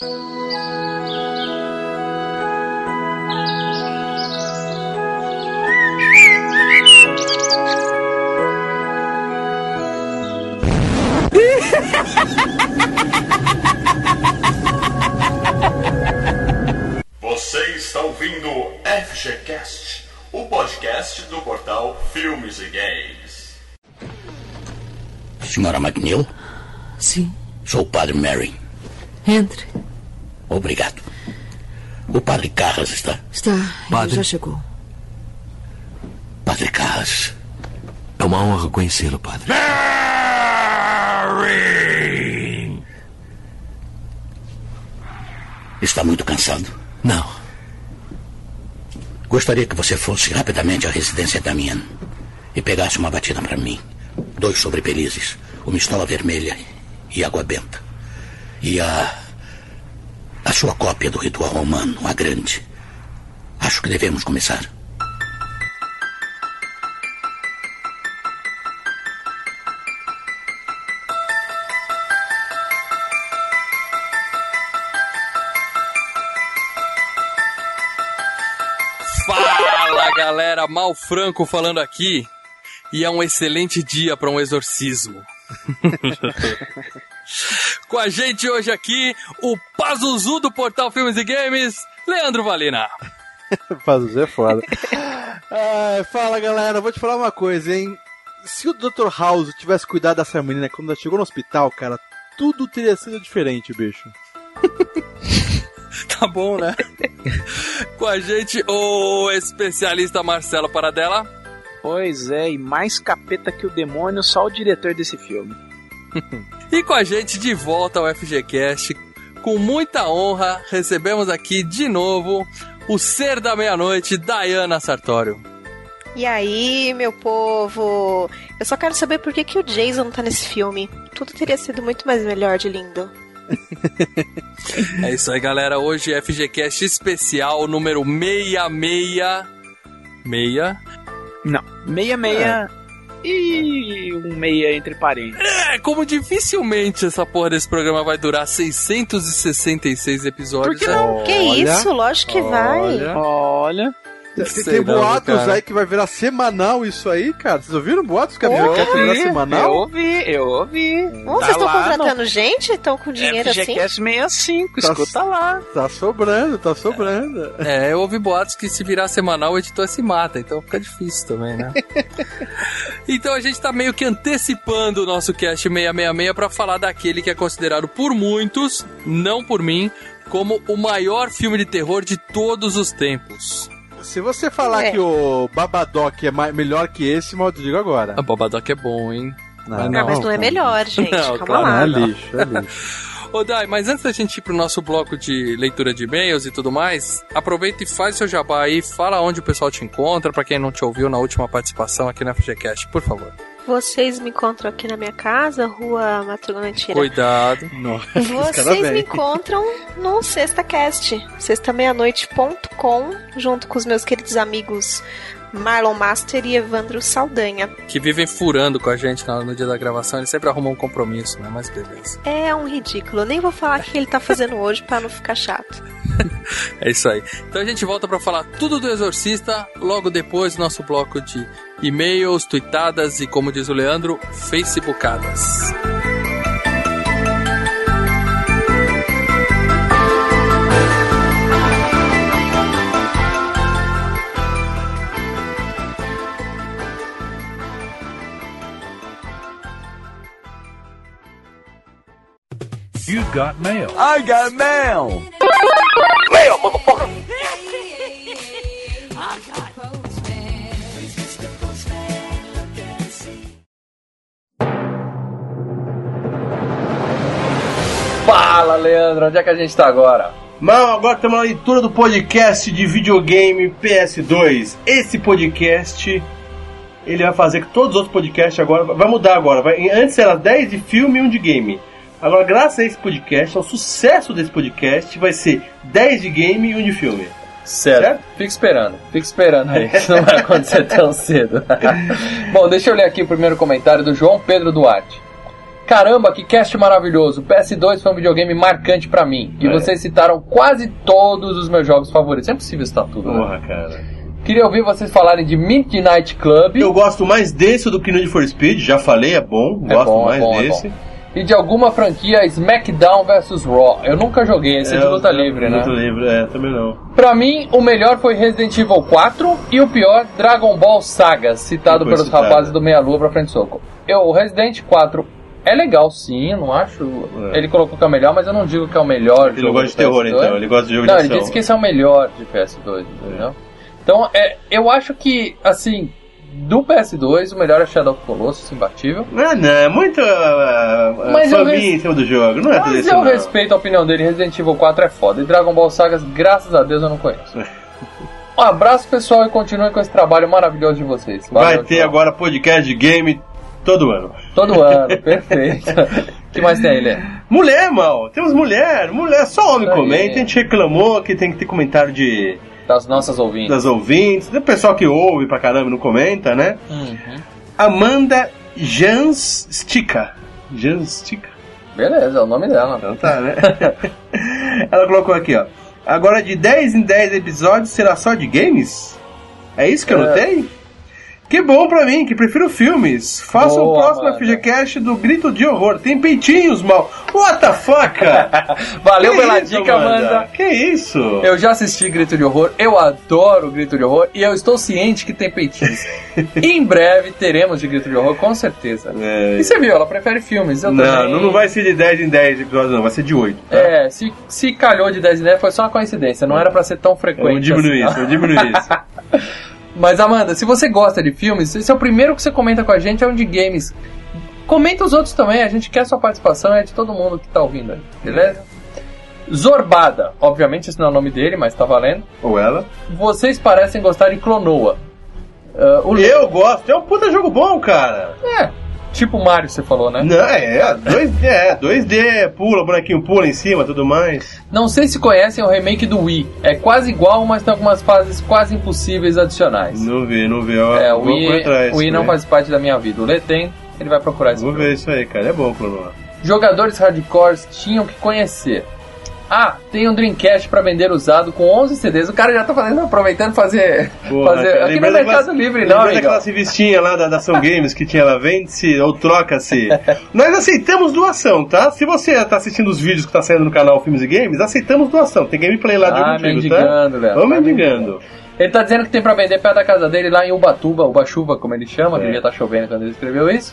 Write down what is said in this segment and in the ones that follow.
Você está ouvindo FGCast, o podcast do portal Filmes e Games. Senhora McNeil, Sim. sou o Padre Mary. Entre. Obrigado. O Padre Carras está. Está. Padre. Ele já chegou. Padre Carras. É uma honra conhecê-lo, padre. Está muito cansado. Não. Gostaria que você fosse rapidamente à residência Damian e pegasse uma batida para mim. Dois sobrepelizes, uma estola vermelha e água benta. E a. a sua cópia do ritual romano, a grande. Acho que devemos começar. Fala galera, Mal Franco falando aqui. E é um excelente dia para um exorcismo. Com a gente hoje aqui, o Pazuzu do Portal Filmes e Games, Leandro Valina. Pazuzu é foda. Ai, fala galera, vou te falar uma coisa, hein? Se o Dr. House tivesse cuidado dessa menina quando ela chegou no hospital, cara, tudo teria sido diferente, bicho. Tá bom, né? Com a gente, o especialista Marcelo Paradela. Pois é, e mais capeta que o demônio, só o diretor desse filme. E com a gente de volta ao FGCast, com muita honra, recebemos aqui de novo o ser da meia-noite, Diana Sartório. E aí, meu povo? Eu só quero saber por que, que o Jason não tá nesse filme. Tudo teria sido muito mais melhor de lindo. É isso aí, galera. Hoje é FGCast especial número 66. Meia. Não, meia meia e um meia entre parênteses. É, como dificilmente essa porra desse programa vai durar 666 episódios. Por que não? Que isso? Lógico que vai. Olha, Sei tem não, boatos cara. aí que vai virar semanal isso aí, cara. Vocês ouviram boatos que a FGCast vai virar ouvi, eu semanal? ouvi, eu ouvi. Ô, vocês estão contratando gente? Estão com no dinheiro assim? FGCast 65, Tá- escuta lá. Tá sobrando, tá sobrando. É, eu ouvi boatos que se virar semanal o editor se mata, então fica difícil também, né? então a gente tá meio que antecipando o nosso cast 666 pra falar daquele que é considerado por muitos, não por mim, como o maior filme de terror de todos os tempos. Se você falar É. que o Babadoc é melhor que esse, mal eu te digo agora. A Babadoc é bom, hein? Não, Ah, Ah, mas não é melhor, gente. Não, Calma claro, lá. Não, é não. lixo, é lixo. Ô Dai, mas antes da gente ir pro nosso bloco de leitura de e-mails e tudo mais, aproveita e faz seu jabá aí, fala onde o pessoal te encontra, pra quem não te ouviu na última participação aqui na FGCast, por favor. Vocês me encontram aqui na minha casa, rua Madruga Mentira. Cuidado. Nossa, Vocês me encontram no SextaCast, sextameianoite.com, junto com os meus queridos amigos Marlon Master e Evandro Saldanha. Que vivem furando com a gente no, dia da gravação, eles sempre arrumam um compromisso, né? Mas beleza. É um ridículo, eu nem vou falar o que ele tá fazendo hoje pra não ficar chato. É isso aí. Então a gente volta pra falar tudo do Exorcista, logo depois do nosso bloco de e-mails, tweetadas e, como diz o Leandro, facebookadas. You got mail. I got mail! Fala, Leandro, onde é que a gente tá agora? Mal, agora temos a leitura do podcast de videogame PS2. Esse podcast, ele vai fazer que todos os outros podcasts agora, vai mudar agora. Vai, antes era 10 de filme e 1 de game. Agora, graças a esse podcast, ao sucesso desse podcast, vai ser 10 de game e 1 de filme. Certo. Certo? Fica esperando, fica esperando aí. Isso não vai acontecer tão cedo. Bom, deixa eu ler aqui o primeiro comentário do João Pedro Duarte. Caramba, que cast maravilhoso. PS2 foi um videogame marcante pra mim. E É. vocês citaram quase todos os meus jogos favoritos. É impossível citar tudo, né? Porra, cara. Queria ouvir vocês falarem de Midnight Club. Eu gosto mais desse do que Need for Speed, já falei, é bom. É gosto bom, é mais bom, é desse. bom. E de alguma franquia SmackDown vs Raw. Eu nunca joguei, esse é, de luta livre, né? Luta livre, é, também não. Pra mim, o melhor foi Resident Evil 4 e o pior, Dragon Ball Saga, citado pelos citado. rapazes do Meia Lua pra frente soco. Eu, o Resident 4 é legal sim, não acho. Ele colocou que é o melhor, mas eu não digo que é o melhor. Ele não jogo gosta de terror, PS2. então. Ele gosta de jogo Não, de ele ação. disse que esse é o melhor de PS2, entendeu? Então, é, eu acho que, assim, do PS2, o melhor é Shadow of Colossus, imbatível. Não, não, é muito uh, Mas faminha res- em cima do jogo. Não é Mas eu não. respeito a opinião dele, Resident Evil 4 é foda. E Dragon Ball Sagas, graças a Deus, eu não conheço. Um abraço, pessoal, e continuem com esse trabalho maravilhoso de vocês. Vai Valeu, ter João. agora podcast de game todo ano. Todo ano, perfeito. O que mais tem aí, Lê? Mulher, mal. Temos mulher. Mulher, só homem comenta. A gente reclamou que tem que ter comentário de Das nossas ouvintes. das ouvintes. Do pessoal que ouve pra caramba e não comenta, né? Uhum. Amanda Janstica. Janstica. Beleza, é o nome dela. Então tá, né? Ela colocou aqui, ó. Agora de 10 em 10 episódios será só de games? É isso que eu É. notei? Que bom pra mim, que prefiro filmes. Faça o próximo Amanda. FGCast do Grito de Horror. Tem peitinhos, mal. What the fuck? Valeu Que pela isso, dica, Amanda. Que isso? Eu já assisti Grito de Horror, eu adoro Grito de Horror e eu estou ciente que tem peitinhos. em breve teremos de Grito de Horror, com certeza. É. E você viu, ela prefere filmes, eu Não, também. não, não vai ser de 10 em 10 episódios, não. Vai ser de 8. Tá? É, se, se calhou de 10 em 10 foi só uma coincidência, não era pra ser tão frequente. Vamos diminuir assim, isso, vamos diminuir isso. Mas Amanda, se você gosta de filmes, esse é o primeiro que você comenta com a gente, é um de games. Comenta os outros também, a gente quer sua participação, é de todo mundo que tá ouvindo aí, beleza? Zorbada, obviamente esse não é o nome dele, mas tá valendo. Ou ela. Vocês parecem gostar de Clonoa. Ah, o Eu gosto, é um puta jogo bom, cara. É, tipo Mario, você falou, né? Não, é, 2D, é, 2D, pula, o bonequinho pula em cima, tudo mais. Não sei se conhecem o remake do Wii. É quase igual, mas tem algumas fases quase impossíveis adicionais. Não vi, não vi. Eu É, o Wii, atrás, o Wii não né? faz parte da minha vida. O Lê tem, ele vai procurar isso. Vou ver isso aí, cara. É bom, Clonoa. Jogadores hardcores tinham que conhecer. Ah, tem um Dreamcast pra vender usado com 11 CDs. O cara já tá fazendo, aproveitando fazer. Porra, fazer cara, aqui no Mercado daquela- Livre, não, amigão. daquela revistinha lá da, da Ação Games que tinha lá, vende-se ou troca-se. Nós aceitamos doação, tá? Se você tá assistindo os vídeos que tá saindo no canal Filmes e Games, aceitamos doação. Tem gameplay lá de Ah, contigo, mendigando, tá? Léo. Vamos Tá mendigando. Ele tá dizendo que tem pra vender perto da casa dele lá em Ubatuba, Ubachuva, como ele chama, É. que devia estar chovendo quando ele escreveu isso.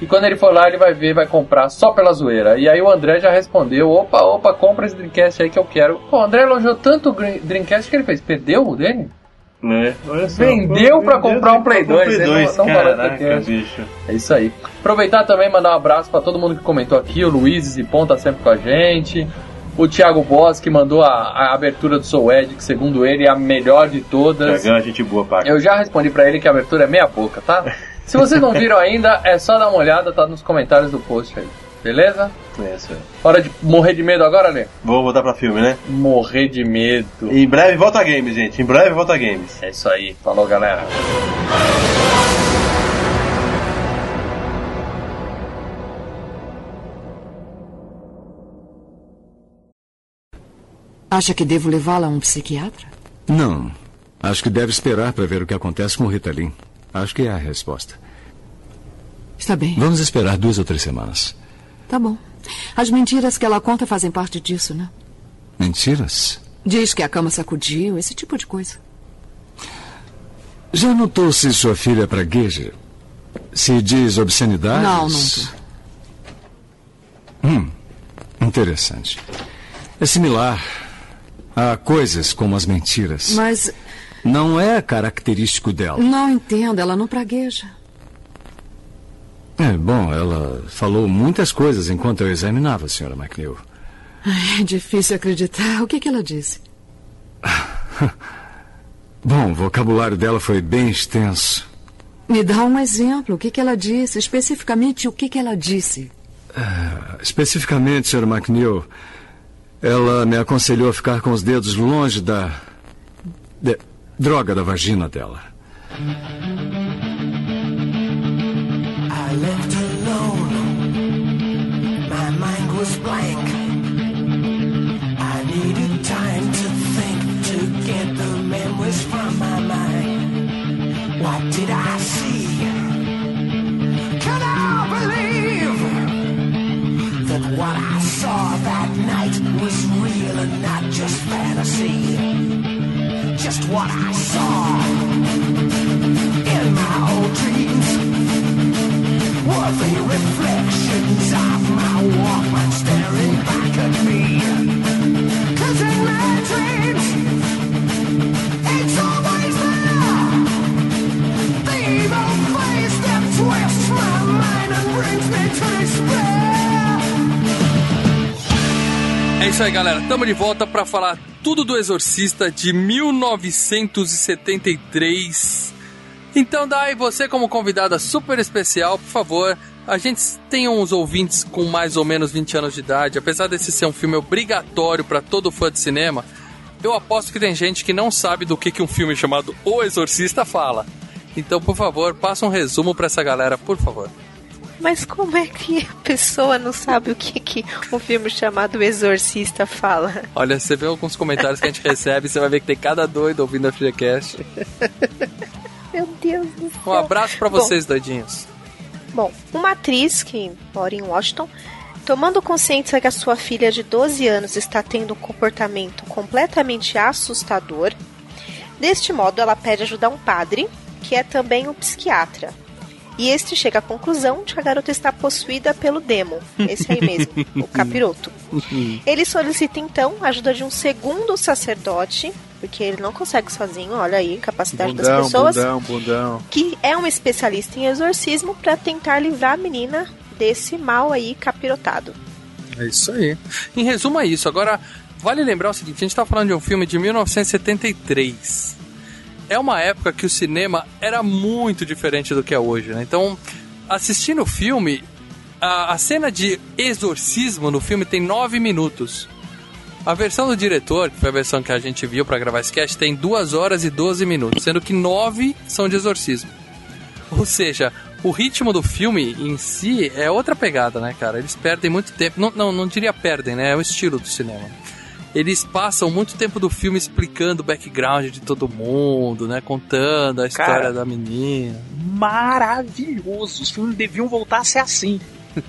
E quando ele for lá, ele vai ver, vai comprar só pela zoeira. E aí o André já respondeu: opa, opa, compra esse Dreamcast aí que eu quero. Pô, o André elogiou tanto o Dreamcast que ele fez. Perdeu o dele? É, só. Vendeu pra Vendeu comprar um Play pra comprar 2, Play ele não- 2. não Caraca, bicho. É isso aí. Aproveitar também e mandar um abraço pra todo mundo que comentou aqui. O Luiz e Ponta sempre com a gente. O Thiago Boss que mandou a, a abertura do Soul Edge, que segundo ele é a melhor de todas. Dragão, gente boa, pá. Eu já respondi pra ele que a abertura é meia boca, tá? Se vocês não viram ainda, é só dar uma olhada, tá nos comentários do post aí. Beleza? É isso aí. Hora de morrer de medo agora, Lê? Vou voltar pra filme, né? Morrer de medo. Em breve volta a games, gente. Em breve volta a games. É isso aí. Falou, galera. Acha que devo levá-la a um psiquiatra? Não. Acho que deve esperar para ver o que acontece com o Ritalin. Acho que é a resposta. Está bem. Vamos esperar duas ou três semanas. Tá bom. As mentiras que ela conta fazem parte disso, né? Mentiras? Diz que a cama sacudiu, esse tipo de coisa. Já notou se sua filha é pragueja? Se diz obscenidades? Não, nunca. Hum, interessante. É similar a coisas como as mentiras. Mas Não é característico dela. não entendo, ela não pragueja. É, bom, ela falou muitas coisas enquanto eu examinava a senhora McNeil. Ai, é difícil acreditar. O que, que ela disse? Bom, o vocabulário dela foi bem extenso. Me dá um exemplo. O que, que ela disse? Especificamente, o que, que ela disse? Especificamente, Sr. McNeil, ela me aconselhou a ficar com os dedos longe da. de- droga da vagina dela. What I saw in my old dreams. Were the reflections of my Walkman É isso aí, galera. Tamo de volta pra falar tudo do Exorcista de 1973. Então, Dai, você como convidada super especial, por favor, a gente tem uns ouvintes com mais ou menos 20 anos de idade, apesar desse ser um filme obrigatório pra todo fã de cinema, eu aposto que tem gente que não sabe do que, que um filme chamado O Exorcista fala. Então, por favor, passa um resumo pra essa galera, por favor. Mas como é que a pessoa não sabe o que, que um filme chamado Exorcista fala? Olha, você vê alguns comentários que a gente recebe, você vai ver que tem cada doido ouvindo a FGCast. Meu Deus do céu. Um abraço pra vocês, doidinhos. Bom, uma atriz que mora em Washington, tomando consciência que a sua filha de 12 anos está tendo um comportamento completamente assustador, deste modo ela pede ajuda a um padre, que é também um psiquiatra. E este chega à conclusão de que a garota está possuída pelo demo, esse aí mesmo, o capiroto. Ele solicita então a ajuda de um segundo sacerdote, porque ele não consegue sozinho, olha aí, capacidade das Bundão, pessoas bundão, bundão. que é um especialista em exorcismo para tentar livrar a menina desse mal aí capirotado. É isso aí. Em resumo, é isso. Agora, vale lembrar o seguinte: a gente tá falando de um filme de 1973. É uma época que o cinema era muito diferente do que é hoje, né? Então, assistindo o filme, a, a cena de exorcismo no filme tem nove minutos. A versão do diretor, que foi a versão que a gente viu para gravar esse cast, tem 2 horas e 12 minutos, sendo que 9 são de exorcismo. Ou seja, o ritmo do filme em si é outra pegada, né, cara? Eles perdem muito tempo. Não, não, não diria perdem, né? É o estilo do cinema. Eles passam muito tempo do filme explicando o background de todo mundo, né? Contando a história Cara. da menina. Maravilhoso. Os filmes deviam voltar a ser assim.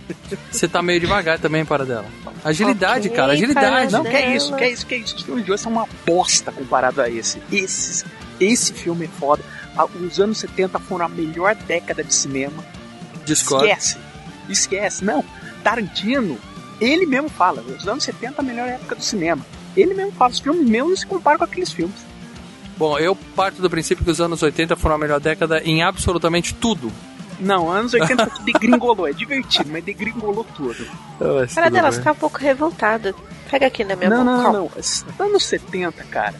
Você tá meio devagar também, para dela. Agilidade, Ok, cara, agilidade. Não, que é isso, que é isso, que é isso. Os filmes de hoje são uma bosta comparado a esse. Esse, esse filme é foda. Ah, Os anos 70 foram a melhor década de cinema. Discordo. Esquece. Esquece. Não. Tarantino, ele mesmo fala. Os anos 70 é a melhor época do cinema. Ele mesmo fala. Os filmes meus não se comparam com aqueles filmes. Bom, eu parto do princípio que os anos 80 foram a melhor década em absolutamente tudo. Não, anos 80 degringolou. É divertido, mas degringolou tudo. Cara dela, você tá um pouco revoltada. Pega aqui na minha Não, mão. não, não, não. Anos 70, cara,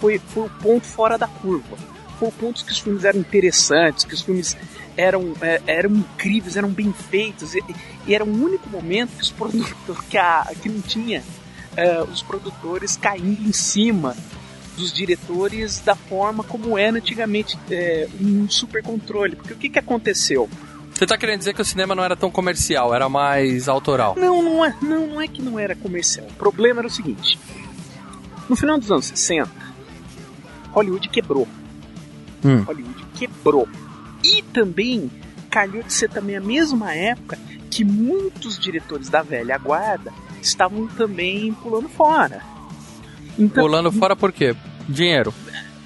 foi, foi o ponto fora da curva. Foi o ponto que os filmes eram interessantes, que os filmes eram, é, eram incríveis, eram bem feitos. E, e era o único momento que os produtores, que, a, que não tinha é, os produtores caindo em cima dos diretores da forma como era antigamente é, um super controle. Porque o que, que aconteceu? Você tá querendo dizer que o cinema não era tão comercial, era mais autoral. Não, não é, não, não é que não era comercial. O problema era o seguinte: no final dos anos 60, Hollywood quebrou. Hum. Hollywood quebrou. E também calhou de ser também a mesma época que muitos diretores da velha guarda estavam também pulando fora. Então, Pulando fora por quê? Dinheiro.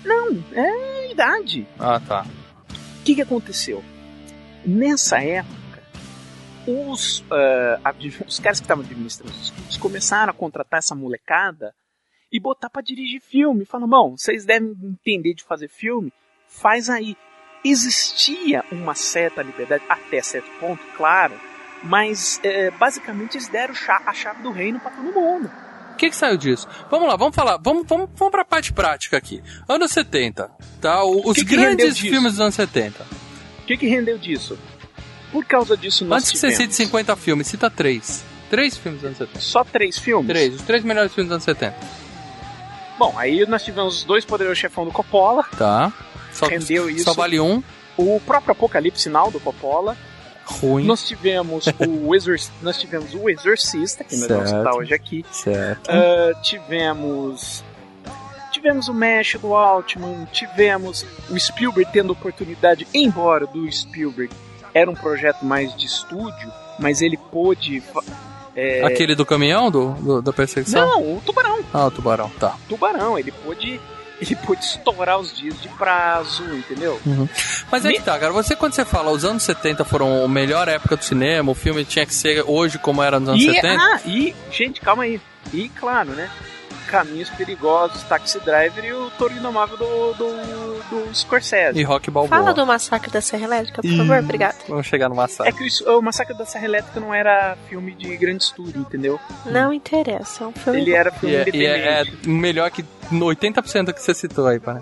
Não, é idade. Ah, tá. O que, que aconteceu? Nessa época, os, admi- os caras que estavam administrando os estúdios começaram a contratar essa molecada e botar pra dirigir filme. Falando, bom, vocês devem entender de fazer filme, faz aí. Existia uma certa liberdade, até certo ponto, claro, mas eh, basicamente eles deram a chave do reino pra todo mundo. O que, que saiu disso? Vamos lá, vamos falar. Vamos, vamos, vamos pra parte prática aqui. Anos 70, tá? O- os que que grandes disso? filmes dos anos 70. O que, que rendeu disso? Por causa disso, nós Antes que você cite 50 filmes, cita três. Três filmes dos anos 70. só três filmes. Três, os três melhores filmes dos anos 70. Bom, aí nós tivemos os dois poderosos chefão do Coppola. Tá. Só, Rendeu isso. só vale um. O próprio Apocalipse Sinal do Coppola. Ruim. Nós tivemos o Exor... nós tivemos o Exorcista, que nós vamos citar hoje aqui. Certo. Ah, tivemos tivemos o Mesh do Altman, tivemos o Spielberg tendo oportunidade, embora do Spielberg era um projeto mais de estúdio, mas ele pôde É... Aquele do caminhão, do, do- da perseguição? Não, o tubarão. Ah, o tubarão, tá. Tubarão, ele pôde. Ele pôde estourar os dias de prazo, entendeu? Uhum. Mas é que tá, cara. Você, quando você fala os anos 70 foram a melhor época do cinema, o filme tinha que ser hoje como era nos anos E, 70. ah, e, gente, calma aí. E, claro, né? Caminhos Perigosos, Taxi Driver e o Toro Indomável do, do, do Scorsese. E Rock Balboa. Fala do massacre da Serra Elétrica, por favor, obrigado. Vamos chegar no massacre. É que isso- o Massacre da Serra Elétrica não era filme de grande estúdio, entendeu? Não interessa, é um filme. Ele era E filme é, e é- é independente. melhor que 80% que você citou aí, para.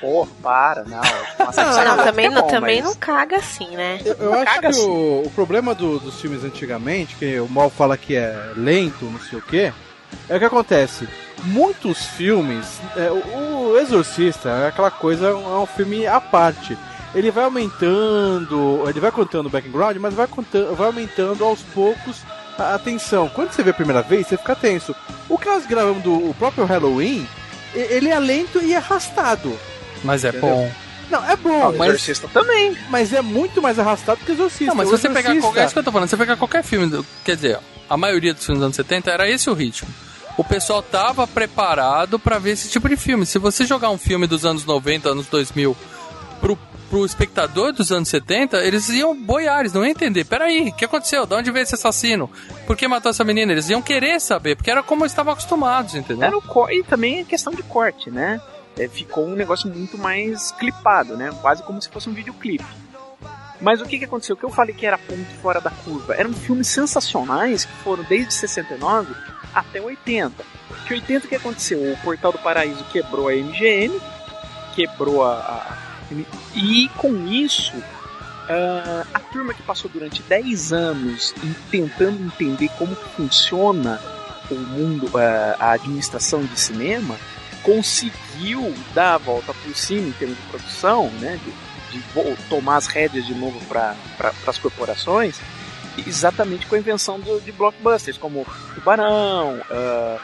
Porra, para, não. Massacre da Não, Serra não, Elétrica também, é não, bom, também mas- não caga assim, né? Eu, eu acho Caga que assim. o, o problema do- dos filmes antigamente, que o Mal fala que é lento, não sei o que, é o que acontece. Muitos filmes, é, o, Exorcista é aquela coisa, é um filme à parte. Ele vai aumentando, ele vai contando o background, mas vai, contando, vai aumentando aos poucos a, a tensão. Quando você vê a primeira vez, você fica tenso. O que nós gravamos do o próprio Halloween, ele é lento e arrastado. Mas é Entendeu? bom. Não, é bom, Ah, o mas, Exorcista também. mas é muito mais arrastado que o Exorcista. Não, mas se você pegar Exorcista- qualquer. É isso que eu tô falando. Se você pegar qualquer filme. do- quer dizer, a maioria dos filmes dos anos 70 era esse o ritmo. O pessoal tava preparado pra ver esse tipo de filme. Se você jogar um filme dos anos 90, anos 2000, pro, pro espectador dos anos 70, eles iam boiar, eles não iam entender. Peraí, o que aconteceu? De onde veio esse assassino? Por que matou essa menina? Eles iam querer saber, porque era como eles estavam acostumados, entendeu? Era o cor... E também é questão de corte, né? É, ficou um negócio muito mais clipado, né? Quase como se fosse um videoclipe. Mas o que, que aconteceu? O que eu falei que era ponto fora da curva? Eram filmes sensacionais que foram desde 69 até 80. Que 80 o que aconteceu? O Portal do Paraíso quebrou a MGM, quebrou a. a- e com isso, ah, a turma que passou durante 10 anos tentando entender como funciona o mundo, ah, a administração de cinema, conseguiu dar a volta por cima em termos de produção, né, de, de tomar as rédeas de novo para pra, as corporações, exatamente com a invenção do- de blockbusters como Tubarão, eh,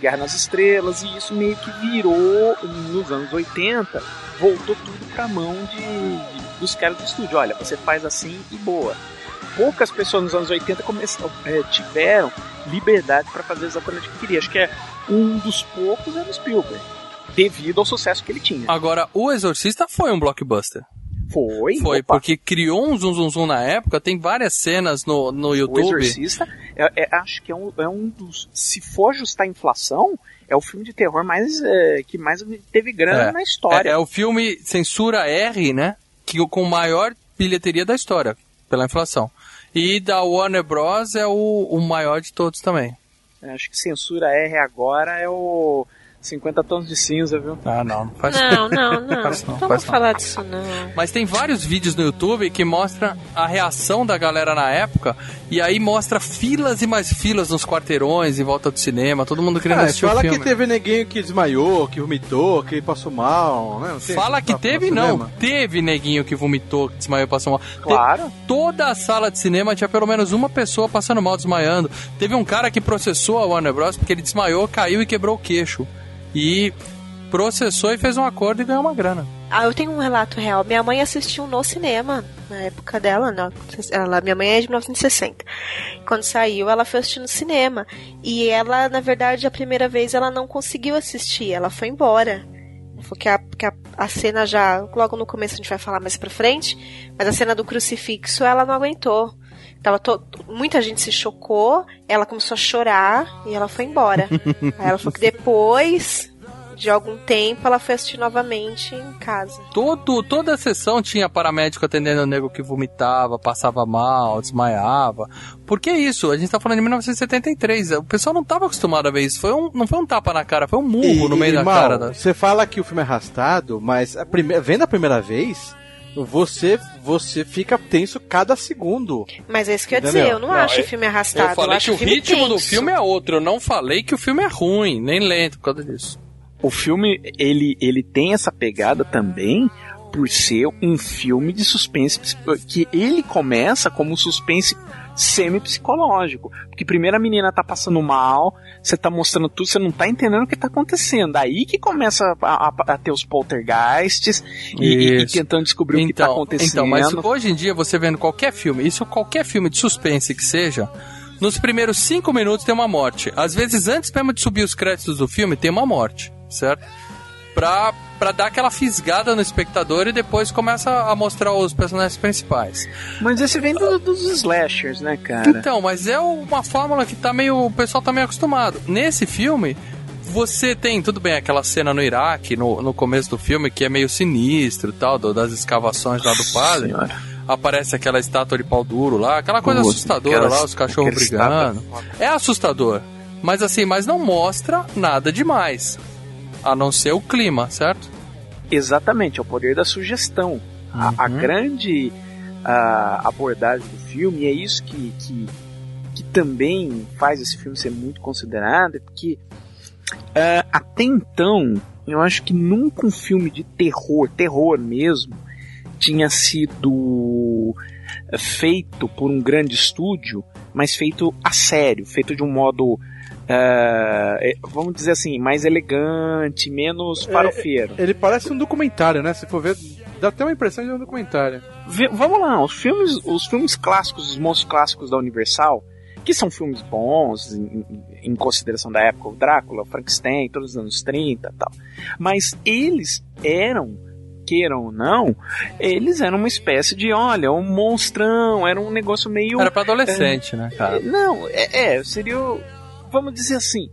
Guerra nas Estrelas, e isso meio que virou, nos anos 80, voltou tudo para a mão de, de- dos caras do estúdio. Olha, você faz assim e boa. Poucas pessoas nos anos 80 começaram, eh, tiveram liberdade para fazer exatamente o que queria. Acho que é um dos poucos era o Spielberg, devido ao sucesso que ele tinha. Agora, O Exorcista foi um blockbuster. Foi? Foi, Opa. porque criou um zum zum zum na época, tem várias cenas no, no O YouTube. Exorcista, é- é- acho que é um, é um dos. Se for ajustar a inflação, é o filme de terror mais é, que mais teve grana É. na história. É, é o filme censura R, né? Que com maior bilheteria da história, pela inflação. E da Warner Bros. é o, o maior de todos também. É, Acho que censura R agora é o 50 tons de cinza, viu? Ah, não. Não faz Não, não, não. Faz não, Não faz vamos não. falar disso, não. Mas tem vários vídeos no YouTube que mostram a reação da galera na época. E aí mostra filas e mais filas nos quarteirões em volta do cinema, todo mundo querendo Ah, assistir o fala filme. que teve neguinho que desmaiou, que vomitou, que passou mal, né? Tem- Fala que tá- teve, não. cinema. Teve neguinho que vomitou, que desmaiou e passou mal. Claro. Toda a sala de cinema tinha pelo menos uma pessoa passando mal, desmaiando. Teve um cara que processou a Warner Bros. porque ele desmaiou, caiu e quebrou o queixo. E processou e fez um acordo e ganhou uma grana. Ah, eu tenho um relato real. Minha mãe assistiu no cinema, na época dela, não. Ela, minha mãe é de 1960. Quando saiu, ela foi assistir no cinema. E ela, na verdade, a primeira vez ela não conseguiu assistir, ela foi embora. Ela falou que a, que a, a cena já. Logo no começo a gente vai falar mais pra frente. Mas a cena do crucifixo ela não aguentou. Tava to- muita gente se chocou, ela começou a chorar e ela foi embora. Aí ela falou que depois de algum tempo ela foi assistir novamente em casa. Todo, toda a sessão tinha paramédico atendendo o nego que vomitava, passava mal, desmaiava. Por que isso? A gente tá falando de 1973. O pessoal não tava acostumado a ver isso. Foi um, não foi um tapa na cara, foi um murro no meio da Mal, cara. Você fala que o filme é arrastado, mas a primeira, vendo a primeira vez, você você fica tenso cada segundo. Mas é isso que eu ia dizer, eu não, Não, acho eu- o filme arrastado. Eu falei acho que o filme ritmo do tenso. filme é outro. Eu não falei que o filme é ruim, nem lento por causa disso. O filme, ele, ele tem essa pegada também por ser um filme de suspense que ele começa como um suspense semi-psicológico. Porque primeiro a menina tá passando mal, você tá mostrando tudo, você não tá entendendo o que tá acontecendo. Aí que começa a, a- a ter os poltergeists e, e- e tentando descobrir o que tá acontecendo. Então, mas hoje em dia, você vendo qualquer filme, isso qualquer filme de suspense que seja, nos primeiros cinco minutos tem uma morte. Às vezes, antes mesmo de subir os créditos do filme, tem uma morte, certo? Pra, pra dar aquela fisgada no espectador e depois começa a mostrar os personagens principais. Mas esse vem do- dos slashers, né, cara? Então, mas é uma fórmula que tá meio. O pessoal tá meio acostumado. Nesse filme, você tem, tudo bem, aquela cena no Iraque, no, no começo do filme, que é meio sinistro e tal, do- das escavações lá do padre. Senhora. Aparece aquela estátua de pau duro lá, aquela coisa Putz, assustadora aquelas- lá, os cachorros brigando. estátua É assustador. Mas assim, mas não mostra nada demais. A não ser o clima, certo? Exatamente, é o poder da sugestão. A, a grande ah, abordagem do filme, e é isso que, que, que também faz esse filme ser muito considerado, é porque ah, até então, eu acho que nunca um filme de terror, terror mesmo, tinha sido eh, feito por um grande estúdio, mas feito a sério, feito de um modo, ah, eh, vamos dizer assim, mais elegante, menos farofeiro. Ele parece um documentário, né? Se for ver, dá até uma impressão de um documentário. Vê- vamos lá, os filmes, os filmes clássicos, os monstros clássicos da Universal, que são filmes bons em, em consideração da época, o Drácula, o Frankenstein, todos os anos 30 e tal. Mas eles eram, queiram ou não, eles eram uma espécie de, olha, um monstrão, era um negócio meio. Era pra adolescente, né, cara? Não, é, é, seria. o- Vamos dizer assim.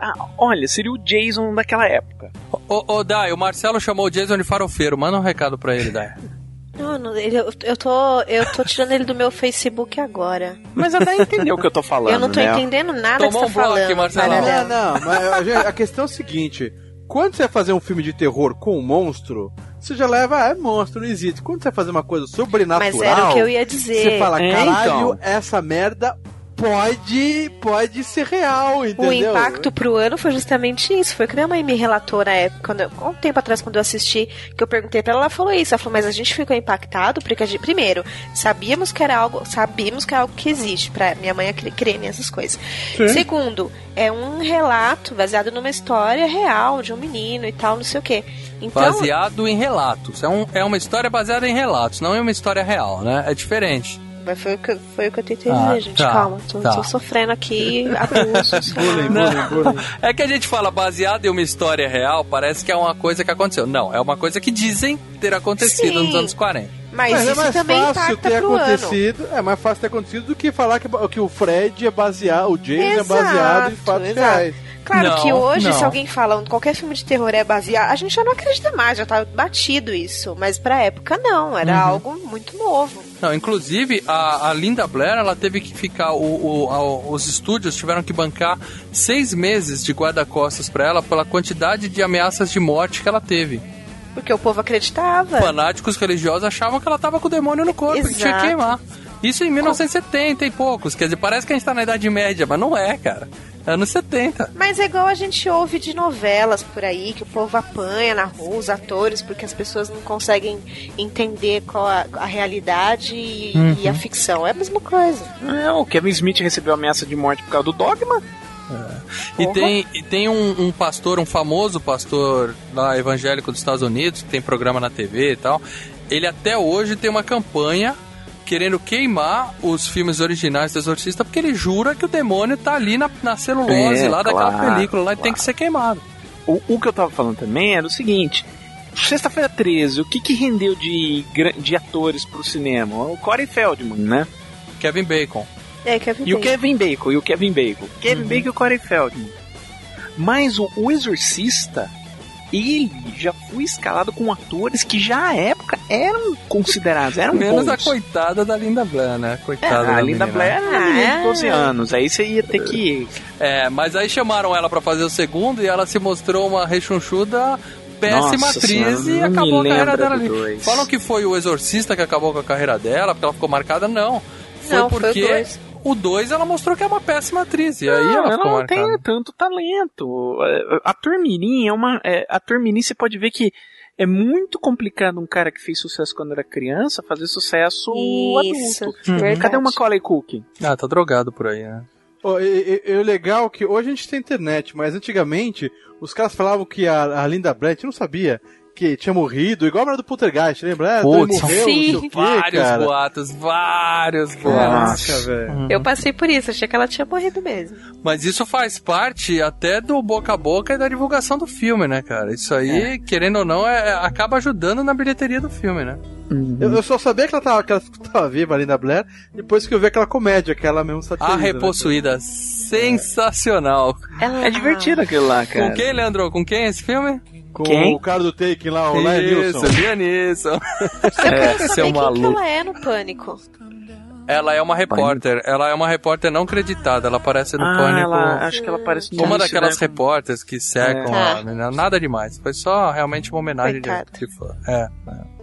ah, olha, seria o Jason daquela época. Ô, ô Dai, o Marcelo chamou o Jason de farofeiro. Manda um recado pra ele, Dai. Não, não, ele- eu, eu tô, eu tô tirando ele do meu Facebook agora. Mas a Dai entendeu o que eu tô falando. eu não tô né? entendendo nada Tomou que um você tá bloco, falando. Marcelo. Não, não, mas a, gente- a questão é o seguinte: quando você vai fazer um filme de terror com um monstro, você já leva, ah, é monstro, não existe. Quando você vai fazer uma coisa sobrenatural, Mas era o que eu ia dizer. você fala, É, caralho, então. essa merda pode, pode ser real, entendeu? O impacto pro ano foi justamente isso. Foi o que minha mãe me relatou na época, quando eu, há um tempo atrás, quando eu assisti, que eu perguntei pra ela, ela falou isso. Ela falou, mas a gente ficou impactado porque a gente, primeiro, sabíamos que era algo, sabíamos que é algo que existe, pra minha mãe crer nessas coisas. Segundo, é um relato baseado numa história real de um menino e tal, não sei o quê. Então, Baseado em relatos. É, um, é uma história baseada em relatos, não é uma história real, né? É diferente. Mas foi o que, foi o que eu tentei Ah, dizer, gente. tá, Calma, tô, tá. tô sofrendo aqui abusos. Bullying, bullying, bullying. É que a gente fala baseado em uma história real, parece que é uma coisa que aconteceu. Não, é uma coisa que dizem ter acontecido Sim. nos anos 40. Mas, Mas é isso mais também fácil ter pro ano. acontecido. É mais fácil ter acontecido do que falar que, que o Fred é baseado, o James é baseado em Exato, fatos exato. reais. Claro Não, que hoje, não. se alguém fala qualquer filme de terror é baseado, a gente já não acredita mais, já tá batido isso. Mas pra época não, era Uhum. algo muito novo. Não, inclusive, a, a Linda Blair, ela teve que ficar. O, o- a- os estúdios tiveram que bancar seis meses de guarda-costas pra ela pela quantidade de ameaças de morte que ela teve. Porque o povo acreditava. Fanáticos religiosos achavam que ela tava com o demônio no corpo, que tinha que Exato. queimar. Isso em 1970 e poucos. Quer dizer, parece que a gente tá na Idade Média, mas não é, cara. É Anos 70. Mas é igual a gente ouve de novelas por aí, que o povo apanha na rua, os atores, porque as pessoas não conseguem entender qual a, a realidade e, Uhum. e a ficção. É a mesma coisa. É, o Kevin Smith recebeu ameaça de morte por causa do dogma. E Porra. tem, e tem um, um pastor, um famoso pastor lá evangélico dos Estados Unidos, que tem programa na TV e tal. Ele até hoje tem uma campanha querendo queimar os filmes originais do Exorcista, porque ele jura que o demônio tá ali na, na celulose É, lá daquela claro, película lá e claro. tem que ser queimado. O, o que eu tava falando também era o seguinte: Sexta-feira 13, o que, que rendeu de, de atores pro cinema? O Corey Feldman, né? Kevin Bacon. É, Kevin E o Bacon. Kevin Bacon, e o Kevin Bacon. Kevin Bacon e o Corey Feldman. Mas o, o Exorcista, ele já foi escalado com atores que já à época eram considerados, eram Menos bons. a coitada da Linda Blair, né? É, Coitada a da Linda menina. Blair era Ah, menina de é. 12 anos, aí você ia ter que... É, mas aí chamaram ela pra fazer o segundo e ela se mostrou uma rechonchuda péssima Nossa atriz senhora, e acabou a carreira dela ali. dois. Falam que foi o Exorcista que acabou com a carreira dela, porque ela ficou marcada, não. Foi Não, foi porque dois. O 2 ela mostrou que é uma péssima atriz. E aí Não, ela ela ficou não marcada. tem tanto talento. É, A Turmirim é uma. é, A Turmirim você pode ver que é muito complicado um cara que fez sucesso quando era criança fazer sucesso Isso, adulto. verdade. Cadê o Macaulay Culkin? Ah, tá drogado por aí, né? E- e- e o legal é que hoje a gente tem internet, mas antigamente os caras falavam que a, a Linda a gente não sabia que tinha morrido, igual a mulher do Poltergeist, lembra? É, Putz, morreu, o quê, vários cara. boatos, vários boatos. Caraca, velho. Eu passei por isso, achei que ela tinha morrido mesmo. Mas isso faz parte até do boca a boca e da divulgação do filme, né, cara? Isso aí, querendo ou não, é- acaba ajudando na bilheteria do filme, né? Eu, eu só sabia que ela tava, que ela tava viva ali na Blair, depois que eu vi aquela comédia que ela mesmo satiriza. A né? Repossuída, sensacional. É divertido aquilo lá, cara. Com quem, Leandro? Com quem esse filme? Com Quem? o cara do Taken lá, o Lion Isso, Nilson. Liam Neeson. Eu quero É, saber seu quem que maluco. ela é no Pânico. Ela é uma repórter. Ela é uma repórter não creditada. Ela aparece no Ah, Pânico. ela, acho que ela aparece no Uma início, daquelas né? repórteres que secam É. a menina. Nada demais. Foi só realmente uma homenagem de, Coitada. de fã. É, é.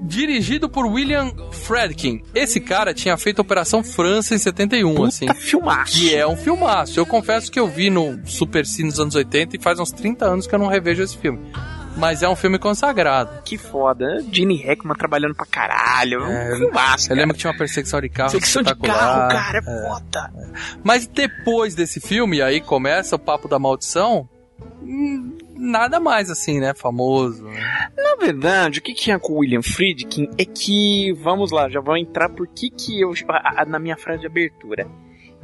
Dirigido por William Fredkin. Esse cara tinha feito Operação França em 71, assim. Puta filmaço. Que é um filmaço. Eu confesso que eu vi no Super Cine nos anos 80 e faz uns 30 anos que eu não revejo esse filme. Mas é um filme consagrado. Que foda. Gene Hackman trabalhando pra caralho. É É, um filmaço, Eu lembro que tinha uma perseguição de carro Secção de carro, cara, é foda. Mas depois desse filme, aí começa o papo da maldição. hum, Nada mais assim, né? Famoso. né? Na verdade, o que que é com o William Friedkin é que, vamos lá, já vou entrar por que que eu, a- a- na minha frase de abertura.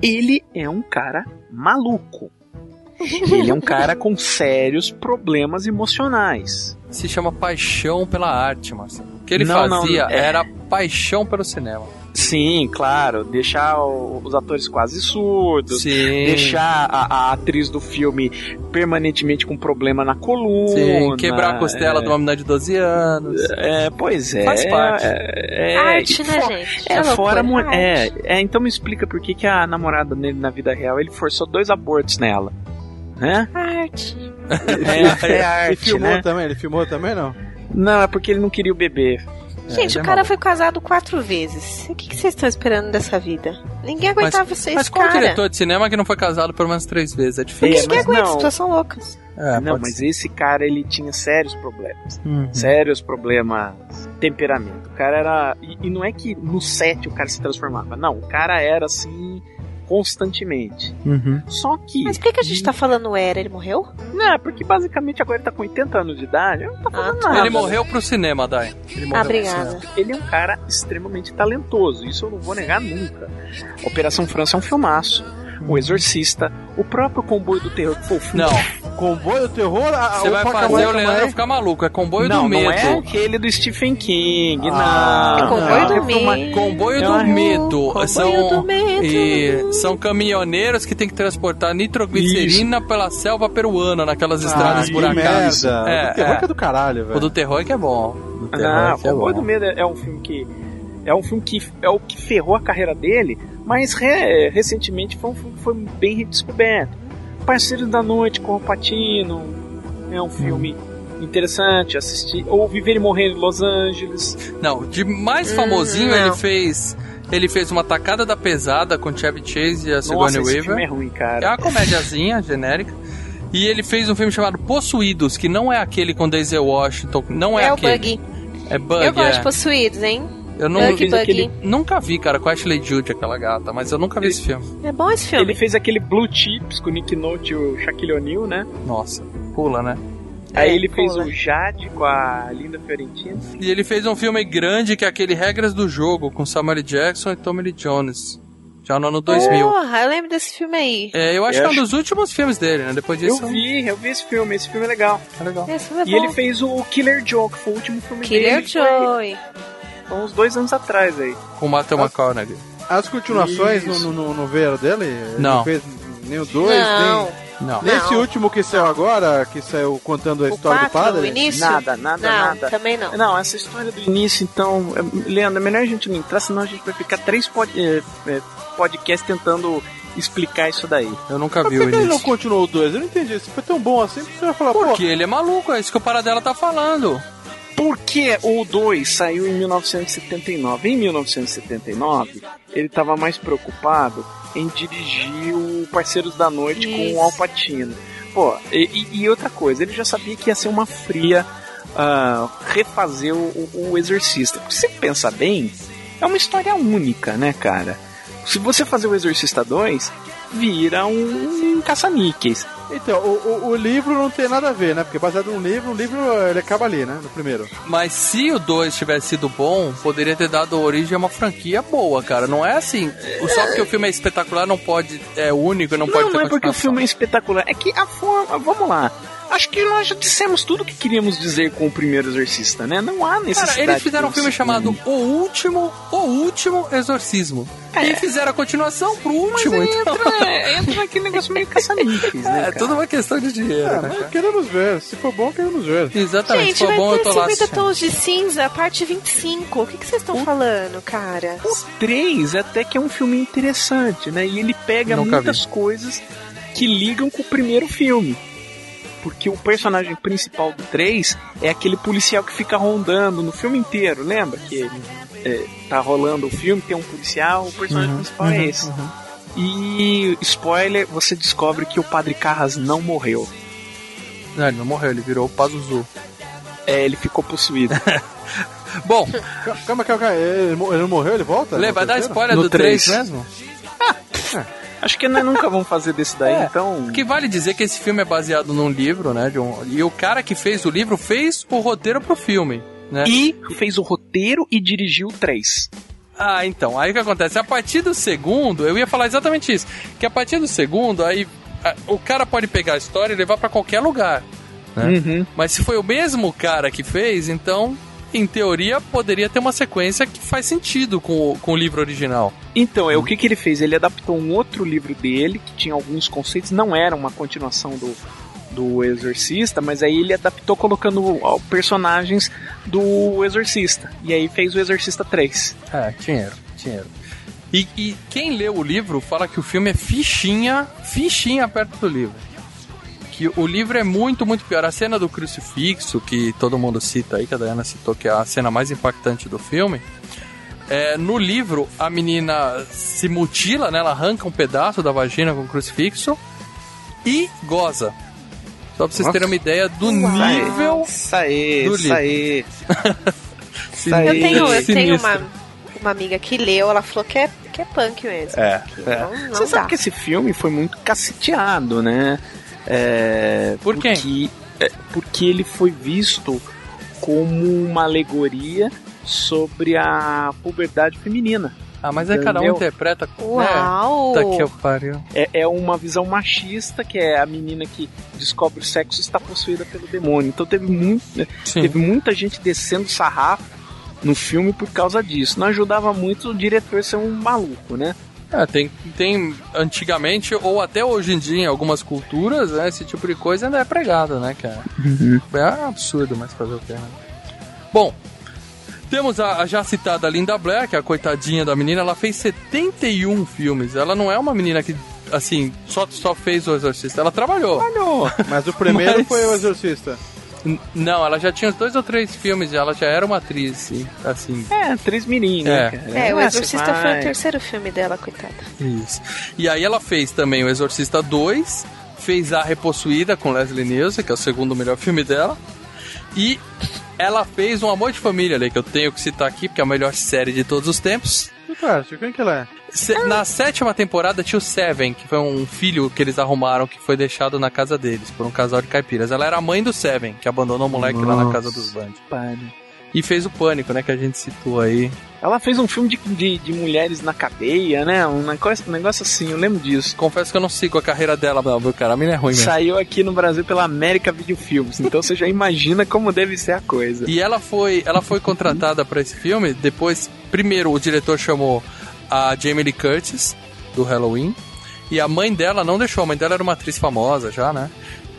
Ele é um cara maluco. Ele é um cara com sérios problemas emocionais. Se chama Paixão pela Arte, Marcelo. O que ele Não, não, fazia é- era paixão pelo cinema. Sim, claro, deixar o- os atores quase surdos, Sim. deixar a, a atriz do filme permanentemente com problema na coluna. Sim, quebrar a costela é, de uma menina de 12 anos. É, pois é. Faz parte. É, é, Arte, e né, gente? É, loucura, fora. mu- arte. É, é, então me explica por que, que a namorada dele na vida real ele forçou dois abortos nela. Né? Arte. É, é Ele arte, filmou né? também? Ele filmou também, não? Não, é porque ele não queria o bebê. Gente, ele o é cara maluco. foi casado quatro vezes. O que, que vocês estão esperando dessa vida? Ninguém aguentava vocês, Mas qual cara. diretor de cinema que não foi casado pelo menos três vezes? É difícil. É, Ninguém mas aguenta, não. situação loucas. É, não, mas ser. esse cara ele tinha sérios problemas. Uhum. Sérios problemas. Temperamento. O cara era. E, e não é que no set o cara se transformava. Não, o cara era assim. Constantemente. Uhum. Só que. Mas por que, que a gente tá falando era? Ele morreu? Não, porque basicamente agora ele tá com 80 anos de idade. Ele não tá fazendo Ah, tá. nada. Ele morreu pro cinema, Dai. Ele morreu Ah, pro obrigada. cinema. Ele é um cara extremamente talentoso, isso eu não vou negar nunca. Operação França é um filmaço. O Exorcista, o próprio Comboio do Terror, que foi o filme. Não, Comboio do terror? A, você o vai fazer o Leandro também? ficar maluco. É Comboio não, do Medo. não é aquele do Stephen King, Ah, não. É Comboio não. do É Medo. Comboio É do Medo. Comboio são, do Medo. E são caminhoneiros que têm que transportar nitroglicerina pela selva peruana, naquelas estradas Ah, que esburacadas. merda. É, o terror é. que é do caralho, O velho. do terror é que é bom. O do terror Ah, é é Comboio bom. do Medo é um filme que. É um filme que é o que ferrou a carreira dele, mas re- recentemente foi um filme que foi bem redescoberto. Parceiros da Noite com o Patino é um filme interessante assistir. Ou Viver e Morrer em Los Angeles. Não, de mais Hum, famosinho não. ele fez. Ele fez uma tacada da pesada com Chevy Chase e a Nossa, Sigourney esse filme é Weaver. ruim, É cara. uma comédiazinha genérica. E ele fez um filme chamado Possuídos, que não é aquele com Denzel Washington, não é, É, o aquele. Buggy. É Bug, Eu gosto é. de possuídos, hein? Eu não, Buggy. aquele- nunca vi, cara, com a Ashley Judd, aquela gata, mas eu nunca vi esse filme. É bom esse filme. Ele fez aquele Blue Chips com o Nick Note e o Shaquille O'Neal, né? Nossa, pula, né? Aí É, ele fez o Jade com a Linda Fiorentina. E ele fez um filme grande que é aquele Regras do Jogo, com Samuel. Jackson e Tommy Lee Jones. Já no ano 2000. Porra, eu lembro desse filme aí. É, eu acho Eu que é um acho- dos últimos filmes dele, né? Depois disso. Eu vi, eu vi esse filme, esse filme é legal. É legal. Esse filme é E bom. ele fez o Killer Joe, que foi o último filme Killer dele. Joy. Foi uns dois anos atrás aí. Com o Matthew McConaughey. As continuações no, Isso. no, no veio dele? Ele Não. fez nem o 2, Não. nem... Não. Nesse Não. último que saiu agora, que saiu contando a O história 4, do padre... o início? Nada, nada, não, nada. também não. Não, essa história do início, então. é- Leandro, é melhor a gente não entrar, senão a gente vai ficar três pod, é, é, podcasts tentando explicar isso daí. Eu nunca Mas vi por o que ele não início. continuou o 2? Eu não entendi. Se foi tão bom assim, por que você vai falar, pô... Porque ele é maluco, é isso que o Paradela tá falando. Porque o 2 saiu em 1979. Em 1979, ele estava mais preocupado em dirigir o Parceiros da Noite com Isso. o Alpatino. Pô, e, e- outra coisa, ele já sabia que ia ser uma fria ah, refazer o, o- Exorcista. Porque se pensar bem, é uma história única, né, cara? Se você fazer o Exorcista 2, vira um, um caça-níqueis. Então, o, o, o livro não tem nada a ver, né? Porque baseado num livro, o livro ele acaba ali, né? No primeiro. Mas se o 2 tivesse sido bom, poderia ter dado origem a uma franquia boa, cara. Não é assim. o- Só porque o filme é espetacular não pode. É único, não, pode Não, ter não é porque o filme é espetacular. É que a forma. Vamos lá. Acho que nós já dissemos tudo o que queríamos dizer com o primeiro Exorcista, né? Não há necessidade. Cara, eles fizeram um filme chamado. O Último, O Último Exorcismo. E fizeram a continuação pro último, aí então. entra, entra naquele negócio meio caça-níqueis, né? É cara? tudo uma questão de dinheiro, É, né, mas queremos ver. Se for bom, queremos ver. Exatamente, Gente, se for vai bom eu tô lá 50 assistindo. tons de cinza, parte 25. O que que vocês estão falando, cara? O 3 até que é um filme interessante, né? E ele pega Nunca muitas coisas que ligam com o primeiro filme. Porque o personagem principal do 3 é aquele policial que fica rondando no filme inteiro, lembra? Que é, tá rolando o filme, tem um policial, o personagem Uhum, principal é esse. E, spoiler, você descobre que o Padre Carras não morreu. Não, ele não morreu, ele virou o Pazuzu. É, ele ficou possuído. Bom, Calma, calma, calma. Ele, não morreu? Ele volta? Dar terceiro? spoiler No do 3 três. mesmo? Acho que nós nunca vamos fazer desse daí, É, então. Porque vale dizer que esse filme é baseado num livro, né? de um- E o cara que fez o livro fez o roteiro pro filme. Né? E fez o roteiro e dirigiu o 3. Ah, então, aí o que acontece? A partir do segundo, eu ia falar exatamente isso. Que a partir do segundo, aí a- o cara pode pegar a história e levar pra qualquer lugar. Né? Uhum. Mas se foi o mesmo cara que fez, então, em teoria, poderia ter uma sequência que faz sentido com o, com o livro original. Então, é o que, que ele fez? Ele adaptou um outro livro dele, que tinha alguns conceitos, não era uma continuação do, do Exorcista, mas aí ele adaptou colocando personagens do Exorcista. E aí fez o Exorcista 3. É, dinheiro, dinheiro. E, e quem lê o livro fala que o filme é fichinha, fichinha perto do livro. Que o livro é muito, muito pior. A cena do crucifixo, que todo mundo cita aí, que a Diana citou que é a cena mais impactante do filme. É, no livro, a menina se mutila, né? Ela arranca um pedaço da vagina com o crucifixo e goza. Só pra vocês Nossa. terem uma ideia do Uau. nível Isso aí, Do isso livro. aí. Sim, Eu tenho, eu tenho uma, uma amiga que leu, ela falou que é, que é punk mesmo. É, Que é. Não, não Você dá. sabe que esse filme foi muito caceteado, né? É, Por quê? Porque, é, porque ele foi visto como uma alegoria sobre a puberdade feminina. Ah, mas aí cada um interpreta. Uau! É, tá que eu pariu. É, é uma visão machista, que é a menina que descobre o sexo e está possuída pelo demônio. Então teve, muito, né, teve muita gente descendo sarrafo no filme por causa disso. Não ajudava muito o diretor ser um maluco, né? É, tem, tem antigamente, ou até hoje em dia, em algumas culturas, né, esse tipo de coisa ainda é pregado, né, cara? É absurdo, mas fazer o que, né? Bom, temos a, a já citada Linda Blair, que é a coitadinha da menina, ela fez 71 filmes. Ela não é uma menina que, assim, só, só fez o Exorcista, ela trabalhou. Mas o primeiro Mas- foi o Exorcista. Não, ela já tinha uns dois ou três filmes, ela já era uma atriz, sim, assim. É, três mirim, né, É. cara? É, o Ah, Exorcista você foi o terceiro filme dela, coitada. Isso. E aí ela fez também o Exorcista 2, fez A Repossuída com Leslie Nielsen, que é o segundo melhor filme dela. E ela fez Um Amor de Família, ali, que eu tenho que citar aqui, porque é a melhor série de todos os tempos. E, cara, quem que ela é? Se- Na sétima temporada tinha o Seven, que foi um filho que eles arrumaram que foi deixado na casa deles por um casal de caipiras. Ela era a mãe do Seven, que abandonou o moleque lá na casa dos Band. E fez o Pânico, né, que a gente citou aí. Ela fez um filme de, de, de mulheres na cadeia, né? Um negócio, um negócio assim, eu lembro disso. Confesso que eu não sigo a carreira dela, não, viu, cara? A mina é ruim mesmo. Saiu aqui no Brasil pela América Video Filmes, então você já imagina como deve ser a coisa. E ela foi, ela foi contratada para esse filme. Depois, primeiro o diretor chamou a Jamie Lee Curtis do Halloween e a mãe dela não deixou. A mãe dela era uma atriz famosa já, né?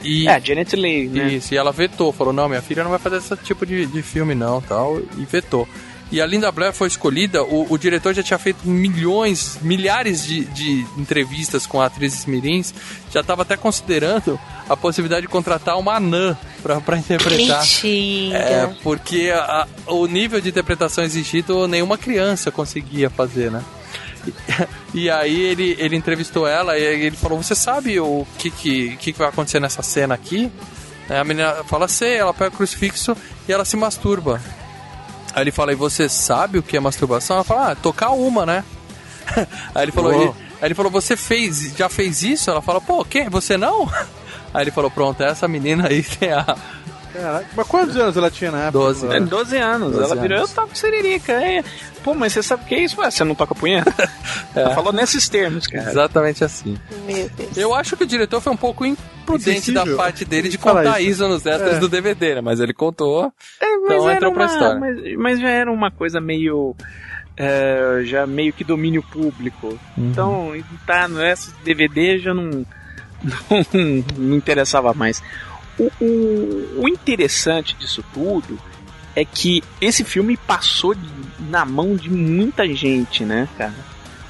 E É, Janet Leigh, né? isso, e ela vetou, falou: "Não, minha filha não vai fazer esse tipo de, de filme não", tal, e vetou. E a Linda Blair foi escolhida, o, o diretor já tinha feito milhões, milhares de, de entrevistas com atrizes mirins, já estava até considerando a possibilidade de contratar uma anã pra interpretar. Mentira. É, porque a- o nível de interpretação exigido nenhuma criança conseguia fazer, né? E, aí ele, ele entrevistou ela e ele falou, você sabe o que, que, que vai acontecer nessa cena aqui? Aí a menina fala, sei, ela pega o crucifixo e ela se masturba. Aí ele fala, e você sabe o que é masturbação? Ela fala, ah, tocar uma, né? aí ele falou, Uou. e- aí ele falou, você fez, já fez isso? Ela fala, pô, quem? Você não? Aí ele falou: pronto, essa menina aí tem a. Caraca, mas quantos anos ela tinha na época? 12. É, 12 anos. 12 ela virou, anos. eu toco seririca. É. Pô, mas você sabe o que é isso? Ué, você não toca punheta? Ela falou nesses termos, cara. Exatamente assim. Meu Deus. Eu acho que o diretor foi um pouco imprudente da parte dele de contar isso. isso nos extras É. do DVD, né? Mas ele contou. É, mas Então era entrou pra uma- história. Mas, mas já era uma coisa meio. é, já meio que domínio público. Uhum. Então, tá, no esse DVD já não, não, não interessava mais. O, o, o interessante disso tudo é que esse filme passou de- na mão de muita gente, né, cara?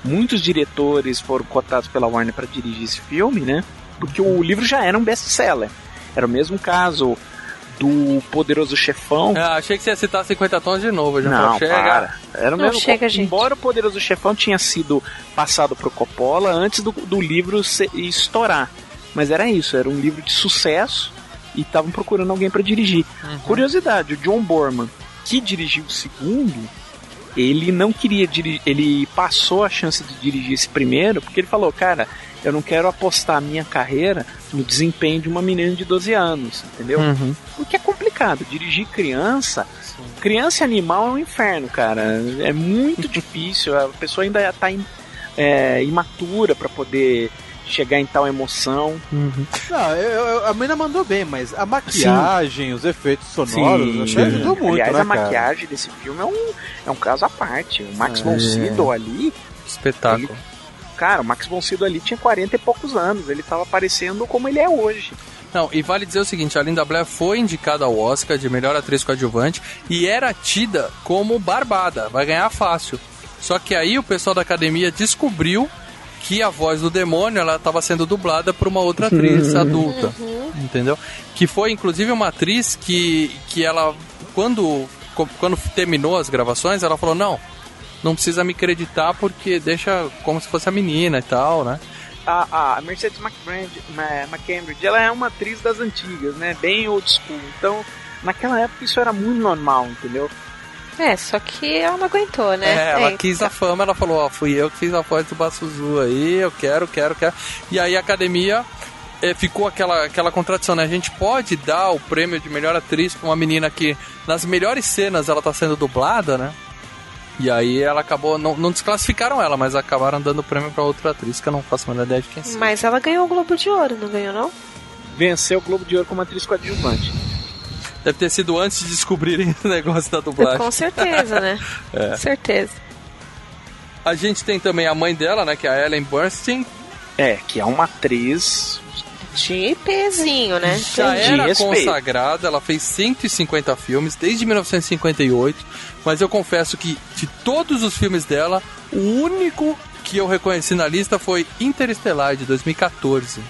Muitos diretores foram cotados pela Warner para dirigir esse filme, né? Porque o livro já era um best-seller. Era o mesmo caso do Poderoso Chefão. É, achei que você ia citar 50 tons de novo. Já Não, chega. para. Era o Não, mesmo. chega, gente. Embora o Poderoso Chefão tinha sido passado pro Coppola antes do, do livro se- estourar. Mas era isso, era um livro de sucesso e estavam procurando alguém para dirigir. Uhum. Curiosidade, o John Borman, que dirigiu o segundo, ele não queria dirigir, ele passou a chance de dirigir esse primeiro, porque ele falou, cara, eu não quero apostar a minha carreira no desempenho de uma menina de 12 anos, entendeu? Uhum. Porque é complicado. Dirigir criança, criança e animal é um inferno, cara. É muito difícil. A pessoa ainda tá é, imatura para poder chegar em tal emoção. Não, eu- eu- a menina mandou bem, mas a maquiagem, os efeitos sonoros, Sim, até ajudou muito, Aliás, né, a cara? maquiagem desse filme é um, é um caso à parte. O Max É. von Sydow ali, Espetáculo. cara, o Max von Sydow ali tinha 40 e poucos anos. Ele tava parecendo como ele é hoje. Não, e vale dizer o seguinte, a Linda Blair foi indicada ao Oscar de melhor atriz coadjuvante e era tida como barbada, vai ganhar fácil. Só que aí o pessoal da academia descobriu que a voz do demônio ela estava sendo dublada por uma outra atriz adulta, entendeu? Que foi inclusive uma atriz que, que ela quando quando terminou as gravações, ela falou: "Não, não precisa me acreditar porque deixa como se fosse a menina e tal, né?" a, a Mercedes McCambridge, ela é uma atriz das antigas, né? Bem old school. Então, naquela época isso era muito normal, entendeu? É, só que ela não aguentou, né? É, ela É, quis a fama, ela falou, ó, fui eu que fiz a voz do Bassuzu aí, eu quero, quero, quero. E aí a academia eh, ficou aquela, aquela contradição, né? A gente pode dar o prêmio de melhor atriz pra uma menina que nas melhores cenas ela tá sendo dublada, né? E aí ela acabou, não, não desclassificaram ela, mas acabaram dando o prêmio pra outra atriz que eu não faço a menor ideia de quem seja. Mas ela ganhou o Globo de Ouro, não ganhou, não? Venceu o Globo de Ouro como atriz coadjuvante. Deve ter sido antes de descobrirem o negócio da dublagem. Com certeza, né? É. Com certeza. A gente tem também a mãe dela, né, que é a Ellen Burstyn, É, que é uma atriz De pezinho, né? Já de era respeito. consagrada, ela fez 150 filmes desde 1958, mas eu confesso que de todos os filmes dela, o único que eu reconheci na lista foi Interestelar de 2014.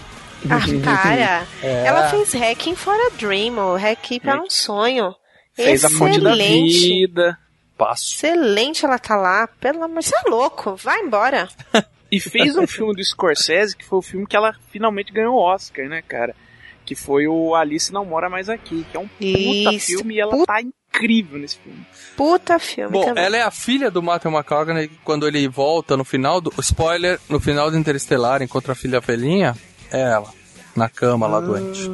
Ah, cara. É. Ela fez Hacking for a Dream, o Hacking para um sonho. fez a fonte da Excelente. vida. Passo. Excelente ela tá lá. Pelo amor, você é louco. Vai embora. E fez um filme do Scorsese, que foi o filme que ela finalmente ganhou o Oscar, né, cara? Que foi o Alice Não Mora Mais Aqui, que é um puta Isso, filme e ela puta- tá incrível nesse filme. Puta filme Bom, também. ela é a filha do Matthew McConaughey quando ele volta no final do... Spoiler, no final do Interestelar, encontra a filha velhinha, é ela, na cama lá doente.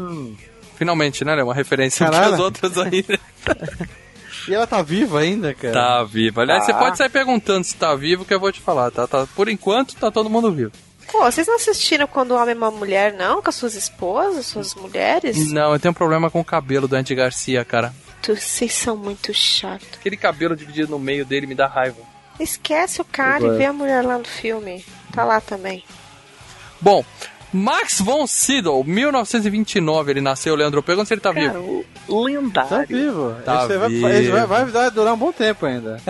Finalmente, né? É uma referência Caralho. as outras aí E ela tá viva ainda, cara? tá viva. Aliás, você Tá. pode sair perguntando se tá vivo, que eu vou te falar, tá? tá por enquanto, tá todo mundo vivo. Pô, vocês não assistiram quando o homem é uma mulher, não? Com as suas esposas, suas mulheres? Não, eu tenho um problema com o cabelo do Andy Garcia, cara. Tu- Vocês são muito chatos. Aquele cabelo dividido no meio dele me dá raiva. Esquece o cara Igual. e vê a mulher lá no filme. Tá lá também. Bom, Max von Sydow, 1929 ele nasceu, Leandro. Pergunta se ele tá Cara, vivo. lendário. Tá vivo. Tá esse, vai, vivo. esse vai, vai, vai durar um bom tempo ainda.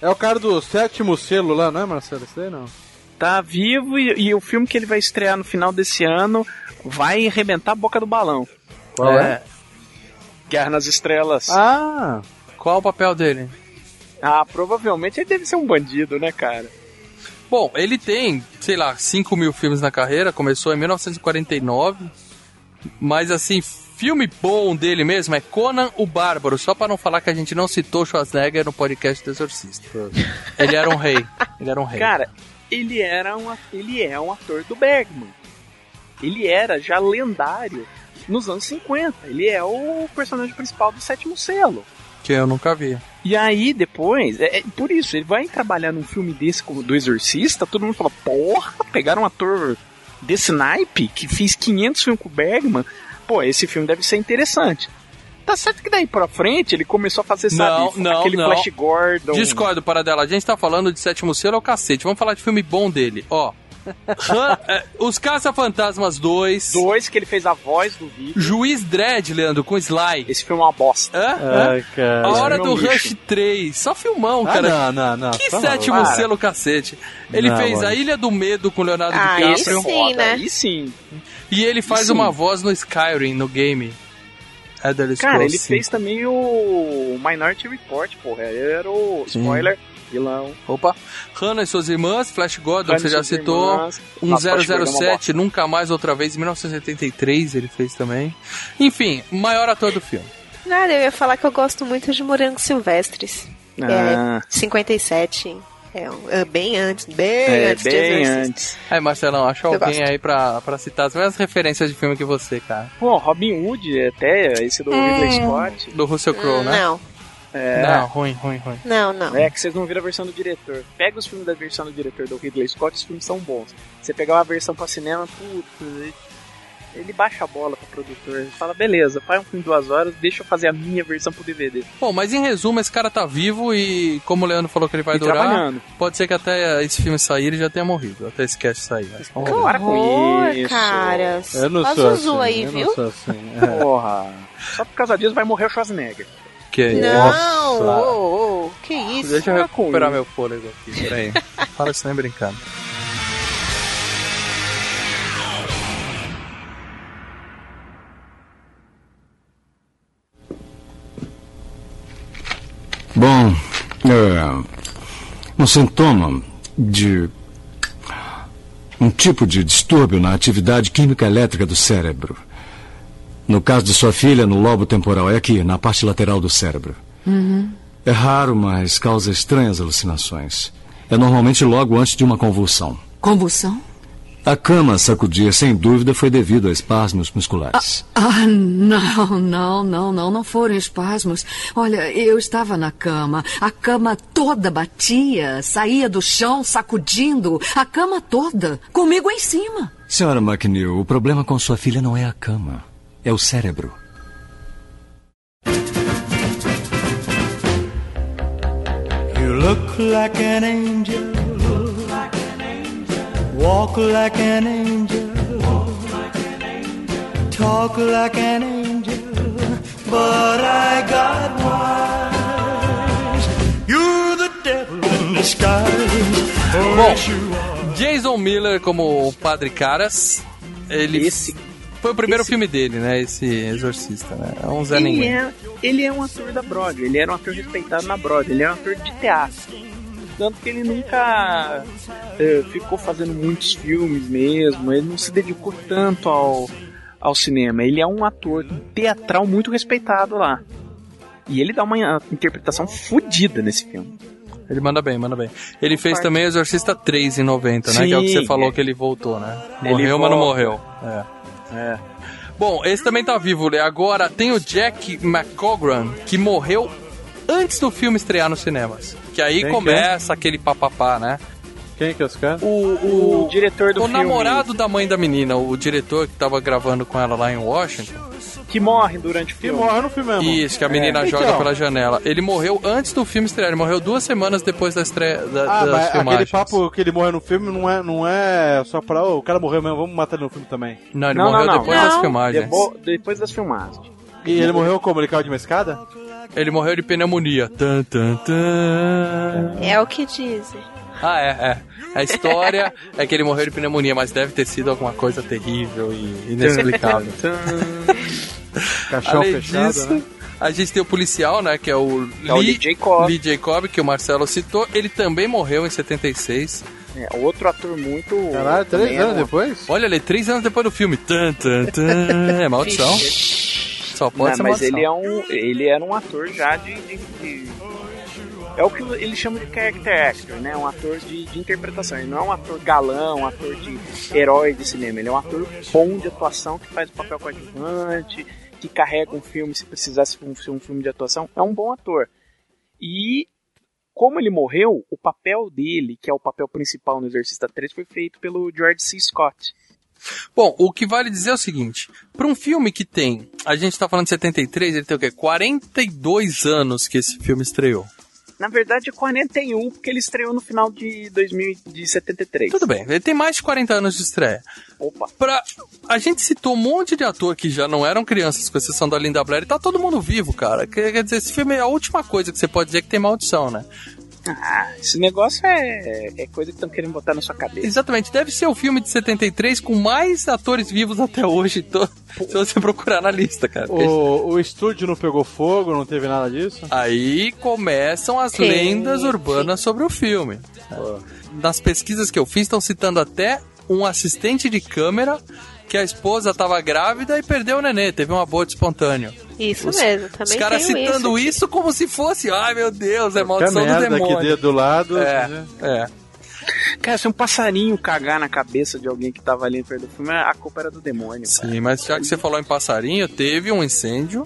é o cara do sétimo selo lá, não é, Marcelo? Isso aí não. Tá vivo e, e o filme que ele vai estrear no final desse ano vai arrebentar a boca do balão. Qual é? Guerra nas Estrelas. Ah, Qual o papel dele? Ah, provavelmente ele deve ser um bandido, né, cara? Bom, ele tem, sei lá, 5 mil filmes na carreira, começou em 1949, mas assim, filme bom dele mesmo é Conan o Bárbaro, só pra não falar que a gente não citou Schwarzenegger no podcast do Exorcista. Ele era um rei, ele era um rei. Cara, ele era um, ele é um ator do Bergman. ele era já lendário nos anos 50. Ele é o personagem principal do Sétimo Selo. Que eu nunca vi. E aí, depois, é, é por isso, ele vai trabalhar num filme desse como do Exorcista, todo mundo fala, porra, pegaram um ator desse naipe, que fez 500 filmes com o Bergman, pô, esse filme deve ser interessante. Tá certo que daí pra frente ele começou a fazer, Não, sabe, não, aquele não. Flash Gordon. Discordo, Paradela. A gente tá falando de Sétimo Selo é o cacete. Vamos falar de filme bom dele. Ó. É, Os Caça-Fantasmas 2. Dois que ele fez a voz do vídeo. Juiz Dredd, Leandro, com Sly. Esse filme é uma bosta. Hã? Hã? Ai, cara. A Hora é do lixo. Rush 3. Só filmão, Ah, cara. não, não, não. Que tá sétimo maluco. selo cacete. Ele Não, fez mano. A Ilha do Medo com Leonardo Ah, DiCaprio. esse sim, né? Aí sim. E ele faz Sim. uma voz no Skyrim, no game. Elder Cara, Scrolls ele 5. fez também o Minority Report, porra. Ele era o spoiler, vilão. Opa. Hannah e suas irmãs, Flash Gordon, que você já Hannah citou. irmãs. Um Nossa, Flash Gordon é uma 007, Nunca Mais Outra Vez, em 1983 ele fez também. Enfim, maior ator do filme. Nada, eu ia falar que eu gosto muito de Morangos Silvestres. Ah. É, 57. É, é bem antes, bem É, antes de bem antes. Aí, Marcelão, acha Eu alguém gosto. aí pra, pra citar as mesmas referências de filme que você, cara. Pô, Robin Hood, até esse do Ridley Scott. Do Russell Crowe, né? Não, É, Não, ruim, ruim, ruim. não, não. É que vocês não viram a versão do diretor. Pega os filmes da versão do diretor do Ridley Scott, os filmes são bons. Você pegar uma versão pra cinema, puta, ele- baixa a bola pro produtor. Ele fala, beleza, faz um filme de duas horas, deixa eu fazer a minha versão pro DVD. Bom, mas em resumo, esse cara tá vivo e, como o Leandro falou que ele vai E durar, pode ser que até esse filme sair ele já tenha morrido, até esse cast sair. Mas vamos Que ver. Para com horror, isso. caras. Eu não Faz sou assim, aí, eu viu? não sou assim. é. Porra. Só por causa disso vai morrer o Schwarzenegger. Que é isso? Não, ô, ô, que isso? Deixa eu recuperar meu fôlego aqui, peraí. Fala isso nem brincando. Bom, é, um sintoma de um tipo de distúrbio na atividade química elétrica do cérebro. No caso de sua filha, no lobo temporal, é aqui, na parte lateral do cérebro. É raro, mas causa estranhas alucinações. É normalmente logo antes de uma convulsão. Convulsão? A cama sacudir, sem dúvida, foi devido a espasmos musculares. Ah, não, não, não, não, não foram espasmos. Olha, eu estava na cama. A cama toda batia, saía do chão sacudindo. A cama toda, comigo em cima. Senhora McNeil, o problema com sua filha não é a cama, é o cérebro. You look like an angel. Walk like an angel. Talk like an angel. But I got wise. You're the devil in disguise. Bom. Jason Miller como o Padre Caras, ele Esse, foi o primeiro esse- filme dele, né? Esse Exorcista, né? É um Zé ele, Ninguém. é, ele é um ator da Broadway, ele era um ator respeitado na Broadway, ele é um ator de teatro. Tanto que ele nunca eh, ficou fazendo muitos filmes mesmo, ele não se dedicou tanto ao, ao cinema. Ele é um ator teatral muito respeitado lá. E ele dá uma interpretação fodida nesse filme. Ele manda bem, manda bem. Ele fez também Exorcista 3 em 90, né? Que é o que você falou é. que ele voltou, né? Ele Morreu, mas não morreu. É. É. Bom, esse também tá vivo, Lê. Agora tem o Jack McCogran, que morreu antes do filme estrear nos cinemas. Que aí Quem que começa aquele papapá, né? Quem que é esse cara? O, O diretor do o filme namorado da mãe da menina, o diretor que tava gravando com ela lá em Washington. Que morre durante o Que filme. morre no filme mesmo. Isso, que a menina É. joga Então. pela janela. Ele morreu antes do filme estrear, ele morreu duas semanas depois da estreia da, Ah, das mas filmagens. aquele papo que ele morreu no filme não é, não é só pra. "Ô, o cara morreu mesmo, vamos matar ele no filme também. Não, ele Não, morreu não, não. depois das Não. filmagens. Debo- depois das filmagens. E ele morreu como? Ele caiu de uma escada? Ele morreu de pneumonia. Tan, tan, tan. É o que dizem. Ah, é, é. A história é que ele morreu de pneumonia, mas deve ter sido alguma coisa terrível e inexplicável. Caixão Além fechado, disso, né? a gente tem o policial, né? Que é o É o Lee Jacob. Lee Jacob, que o Marcelo citou. Ele também morreu em 76. É, outro ator muito. Caralho, três também anos depois? Olha ali, três anos depois do filme. Tan, tan, tan. É maldição. Só pode Não, ser mas maldição. ele é um. Ele era um ator já de. de- de- é o que ele chama de character actor, né? Um ator de, de interpretação. Ele não é um ator galão, um ator de herói de cinema. Ele é um ator bom de atuação que faz o papel coadjuvante, que carrega um filme se precisasse ser um filme de atuação. É um bom ator. E como ele morreu, o papel dele, que é o papel principal no Exorcista 3, foi feito pelo George C. Scott. Bom, o que vale dizer é o seguinte: para um filme que tem, a gente tá falando de 73, ele tem o quê? 42 anos que esse filme estreou. Na verdade, é 41, porque ele estreou no final de 2073. Tudo bem, ele tem mais de 40 anos de estreia. Opa. Pra... A gente citou um monte de ator que já não eram crianças, com exceção da Linda Blair, e tá todo mundo vivo, cara. Quer dizer, esse filme é a última coisa que você pode dizer que tem maldição, né? Ah, esse negócio é, é coisa que estão querendo botar na sua cabeça. Exatamente, deve ser o filme de 73 com mais atores vivos até hoje, to- se você procurar na lista, cara. O, o estúdio não pegou fogo, não teve nada disso? Aí começam as Sim, lendas urbanas sobre o filme. Nas pesquisas que eu fiz, estão citando até um assistente de câmera que a esposa estava grávida e perdeu o nenê, teve um aborto espontâneo. Isso Os- mesmo, Os também caras tenho citando isso. isso, como se fosse, ai meu Deus, é Que maldição do demônio. que deu do lado. É, né? é. Cara, se um passarinho cagar na cabeça de alguém que tava ali perto do filme, a culpa era do demônio. cara. Sim, mas já que você falou em passarinho, teve um incêndio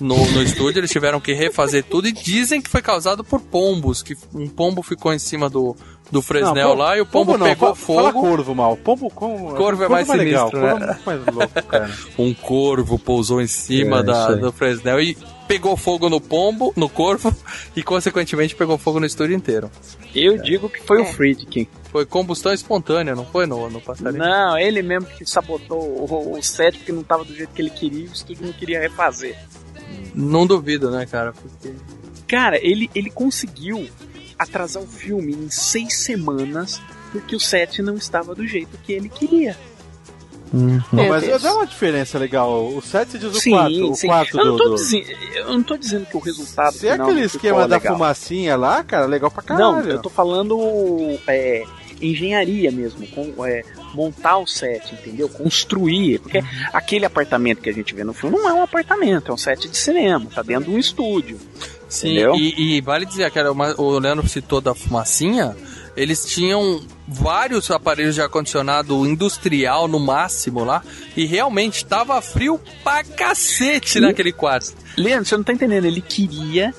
no, no estúdio, eles tiveram que refazer tudo e dizem que foi causado por pombos, que um pombo ficou em cima do, do Fresnel Não, lá e o pombo, não, pegou fa- Fala fogo. corvo mal. Pombo com. Corvo é mais legal. sinistro, Corvo né? é mais louco, cara. Um corvo pousou em cima É, da, do Fresnel e pegou fogo no pombo, no corvo, e consequentemente pegou fogo no estúdio inteiro. Eu digo que foi É. o Friedkin. Foi combustão espontânea, não foi no, no passarinho? Não, ele mesmo que sabotou o, o set porque não tava do jeito que ele queria e o estúdio não queria refazer. Não duvido, né, cara? Porque... Cara, ele, ele conseguiu atrasar o filme em seis semanas porque o set não estava do jeito que ele queria. Não, Meu mas Deus. dá uma diferença legal. O 7 diz o Sim, 4. O sim. 4 eu, não do. tô do... dizendo, eu não tô dizendo que o resultado Se é aquele não esquema da legal. fumacinha lá, cara, legal pra caralho. Não, eu tô falando é, engenharia mesmo, com, é, montar o set, entendeu? Construir, porque Uhum. aquele apartamento que a gente vê no filme não é um apartamento, é um set de cinema, tá dentro de um estúdio. Sim, Entendeu? e, e vale dizer que o Leandro citou da fumacinha, eles tinham vários aparelhos de ar-condicionado industrial no máximo lá, e realmente tava frio pra cacete naquele quarto. Leandro, você não tá entendendo, ele queria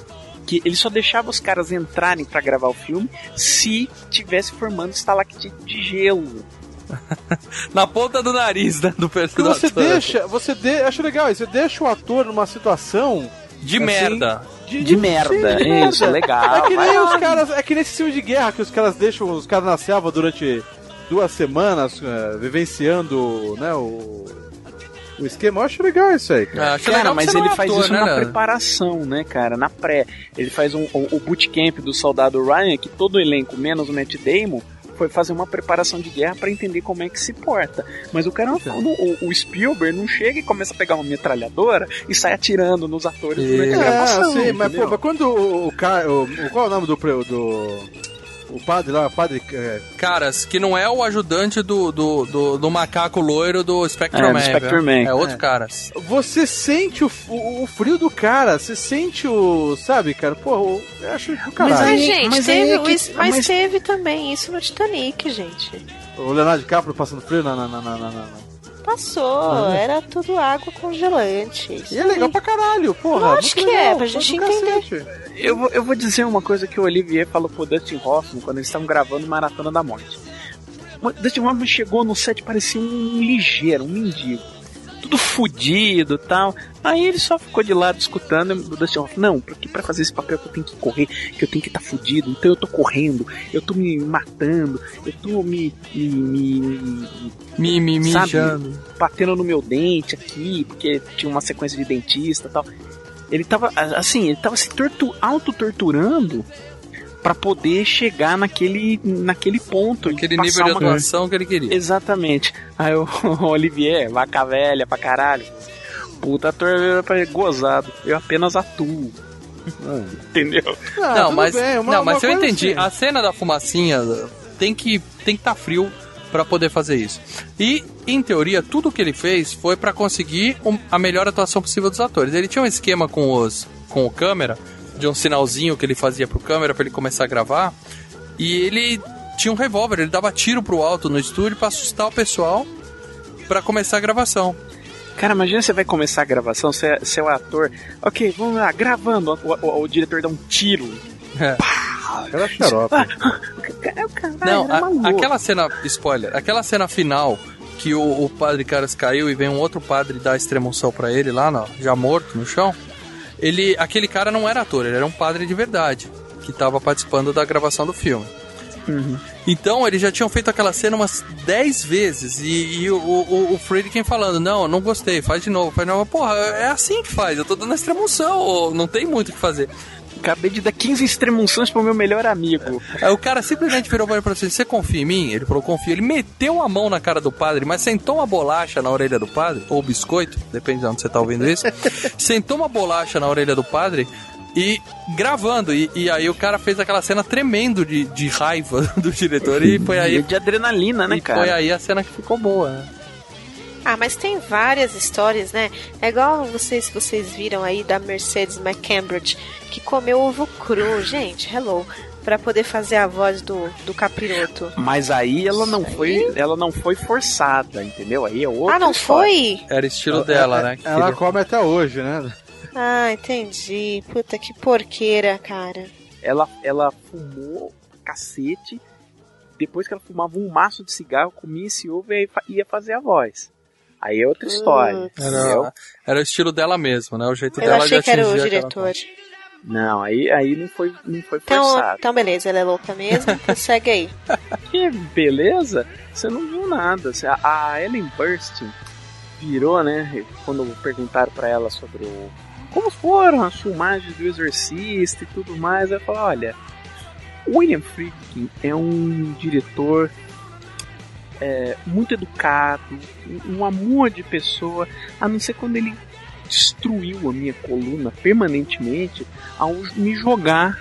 que ele só deixava os caras entrarem pra gravar o filme se tivesse formando estalactite de gelo. Na ponta do nariz né, do personagem. você deixa, você de, acho legal você deixa o ator numa situação De assim, merda. de, De merda, sim, de isso, legal. É que nem vai os caras, é que nesse filme de guerra que os caras deixam os caras na selva durante duas semanas eh, vivenciando, né, o o esquema. Eu acho legal isso aí, cara. Ah, acho Cara, legal que mas não ele é faz ator, isso né, na Leandro? preparação, né, cara? Na pré. Ele faz um, o, o bootcamp do soldado Ryan, que todo o elenco, menos o Matt Damon, foi fazer uma preparação de guerra pra entender como é que se porta. Mas o cara, não- o, o Spielberg não chega e começa a pegar uma metralhadora e sai atirando nos atores durante a É, gravação. sim, mas, pô, mas quando o, o cara. O, o- qual é o nome do. do o padre lá, o padre. eh, Caras, que não é o ajudante do, do, do, do macaco loiro do Spectrum É, do Man. Spectrum? Man. É outro É. caras. você sente o, o, o frio do cara, você sente o. Sabe, cara? Pô, o- eu acho do caralho. Mas, aí- gente, mas teve, é que- mas, mas- teve também isso no Titanic, gente. O Leonardo DiCaprio passando frio na. na, na, na, Passou, era tudo água congelante. isso E é legal pra caralho, porra. Lógico muito que é, legal, pra gente entender. cacete. Eu vou, eu vou dizer uma coisa que o Olivier falou pro Dustin Hoffman quando eles estavam gravando Maratona da Morte. O Dustin Hoffman chegou no set, parecia um ligeiro, um mendigo. Tudo fudido e tal. Aí ele só ficou de lado escutando o Dustin Hoffman. Não, porque pra fazer esse papel que eu tenho que correr, que eu tenho que estar fudido, então eu tô correndo, eu tô me matando, eu tô me. me, me- Me, me, Sabe? mijando. batendo no meu dente aqui, porque tinha uma sequência de dentista e tal. Ele tava, assim, ele tava se tortu auto-torturando pra poder chegar naquele, naquele ponto. Aquele passar nível de uma- atuação que ele queria. Exatamente. Aí o Olivier, vaca velha pra caralho. Puta ator gozado. Eu apenas atuo. Entendeu? Ah, não, mas, bem, uma- não, mas uma eu entendi. assim. A cena da fumacinha tem que tem que estar frio pra poder fazer isso. E, em teoria, tudo que ele fez foi pra conseguir um- a melhor atuação possível dos atores. Ele tinha um esquema com os com o câmera de um sinalzinho que ele fazia pro câmera pra ele começar a gravar. E ele tinha um revólver, ele dava tiro pro alto no estúdio pra assustar o pessoal pra começar a gravação. Cara, imagina você vai começar a gravação, você, é- você é o ator. Ok, vamos lá, gravando. O, o- o diretor dá um tiro. É. Era xarope. É o cara, Não, era a- aquela cena, spoiler, aquela cena final que o, o padre Caras caiu e vem um outro padre dar extremunção pra ele lá, no- já morto no chão. Ele, aquele cara não era ator, ele era um padre de verdade que tava participando da gravação do filme. Uhum. Então, eles já tinham feito aquela cena umas 10 vezes. E, e o, o, o Friedkin falando: Não, não gostei, faz de novo, faz de novo. Porra, é assim que faz, eu tô dando a extremunção, não tem muito o que fazer. Acabei de dar 15 extremunções pro meu melhor amigo. Aí o cara simplesmente virou pra ele e falou assim: Você confia em mim? Ele falou: Confio. Ele meteu a mão na cara do padre, mas sentou uma bolacha na orelha do padre, ou biscoito, depende de onde você tá ouvindo isso. sentou uma bolacha na orelha do padre e gravando. E, e aí o cara fez aquela cena tremendo de, de raiva do diretor. E foi aí. de adrenalina, né, e cara? Foi aí a cena que ficou boa, né? Ah, mas tem várias histórias, né? É igual vocês, vocês viram aí da Mercedes McCambridge, que comeu ovo cru, gente, hello, Pra poder fazer a voz do, do capiroto. Mas aí ela não foi, ela não foi forçada, entendeu? Aí é outra Ah, não história. foi? Era estilo dela, né? que Ela queria- come até hoje, né? Ah, entendi. Puta que porqueira, cara. Ela, ela fumou cacete. Depois que ela fumava um maço de cigarro, comia esse ovo e ia fazer a voz. Aí é outra história. Era, era o estilo dela mesmo, né? O jeito Eu dela achei de que era o diretor. Não, aí, aí não foi, não foi Então, forçado. então, beleza, ela é louca mesmo. Então segue aí. Que beleza, você não viu nada. A Ellen Burstyn virou, né? Quando perguntaram pra ela sobre o. Como foram as filmagens do Exorcista e tudo mais, ela falou: olha, o William Friedkin é um diretor é, muito educado, um- amor de pessoa, a não ser quando ele destruiu a minha coluna permanentemente ao me jogar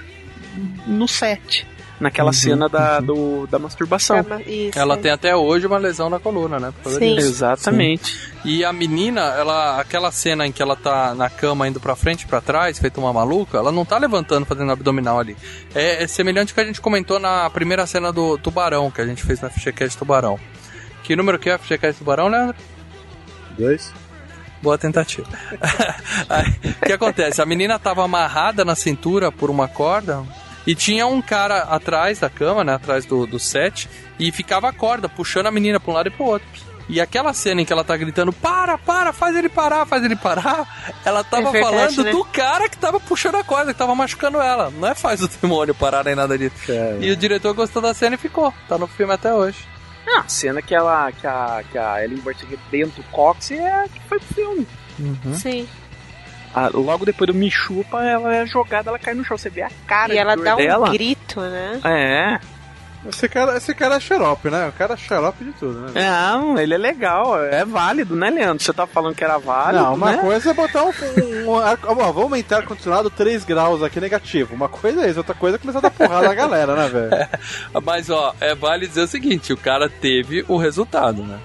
no set. Naquela Uhum, cena da, do, da masturbação. Isso. Ela tem até hoje uma lesão na coluna, né? Sim. disso. Exatamente. Sim. E a menina, ela, aquela cena em que ela tá na cama indo pra frente e pra trás, feita uma maluca, ela não tá levantando, fazendo abdominal ali. É, é semelhante ao que a gente comentou na primeira cena do Tubarão, que a gente fez na Fichecast Tubarão. Que número que é a Fichecast Tubarão, Leandro? Dois. Boa tentativa. O que acontece? A menina tava amarrada na cintura por uma corda e tinha um cara atrás da cama, né? Atrás do, do set, e ficava a corda, puxando a menina pra um lado e pro outro. E aquela cena em que ela tá gritando, para, para, faz ele parar, faz ele parar, ela tava É verdade, falando né? do cara que tava puxando a corda, que tava machucando ela. Não é faz o demônio parar nem nada disso. E o diretor gostou da cena e ficou. Tá no filme até hoje. Ah, a cena que ela que a, que a Ellen Burstyn arrebenta o Cox é a que foi pro filme. Sim. Ah, logo depois do Me Chupa, ela é jogada, ela cai no chão. Você vê a cara E ela dá um dela. grito, né? É. Esse cara, esse cara é xarope, né? O cara é xarope de tudo, né? Não, ele é legal, é válido, né, Leandro? Você tá falando que era válido, Não, uma né? coisa é botar um. um, um ar- ó, vamos aumentar o condicionado 3 graus aqui negativo. Uma coisa é isso, outra coisa é começar a dar porrada na galera, né, velho? Mas, ó, é vale dizer o seguinte: o cara teve o resultado, né?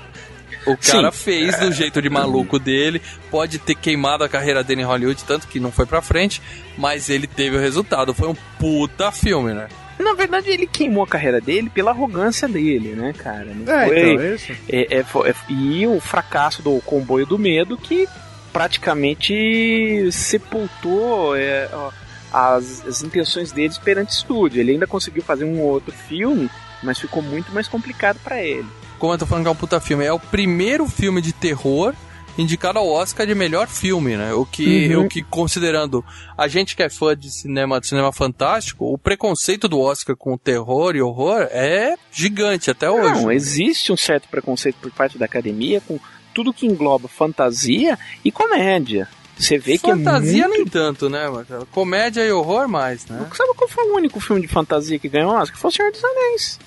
O cara Sim. fez do jeito de maluco dele, pode ter queimado a carreira dele em Hollywood, tanto que não foi pra frente, mas ele teve o resultado. Foi um puta filme, né? Na verdade, ele queimou a carreira dele pela arrogância dele, né, cara? Não É, foi... então, é isso. É, é, foi- é- e o fracasso do comboio do medo que praticamente sepultou é, ó, as, as intenções deles perante o estúdio. Ele ainda conseguiu fazer um outro filme, mas ficou muito mais complicado pra ele. Como eu tô falando que é um puta filme, é o primeiro filme de terror indicado ao Oscar de melhor filme, né? O que, Uhum. o que considerando a gente que é fã de cinema, de cinema fantástico, o preconceito do Oscar com terror e horror é gigante até hoje. Não, existe um certo preconceito por parte da academia com tudo que engloba fantasia e comédia. Você vê que Fantasia é muito... nem tanto, né, Marcelo? Comédia e horror mais, né? Sabe qual foi o único filme de fantasia que ganhou Oscar? Foi O Senhor dos Anéis.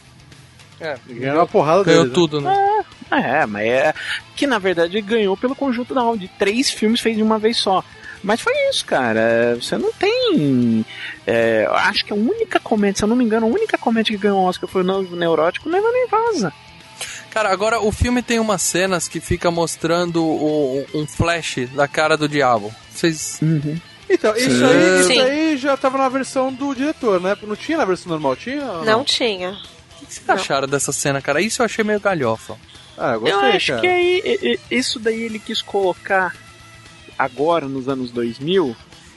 É, Ganhou uma porrada ganhou deles, né? tudo, né? É, mas é. Que na verdade ganhou pelo conjunto da de três filmes feitos de uma vez só. Mas foi isso, cara. Você não tem. é, eu acho que a única comédia, se eu não me engano, a única comédia que ganhou Oscar foi o Noivo Neurótico, nem nem vaza. Cara, agora o filme tem umas cenas que fica mostrando o- um flash da cara do diabo. Vocês. Então, isso aí, isso aí já tava na versão do diretor, né? Não tinha na versão normal, tinha? ou Não tinha. O que vocês acharam dessa cena, cara? Isso eu achei meio galhofa. Ah, eu Eu gostei, acho cara. que aí, isso daí ele quis colocar agora, nos anos 2000,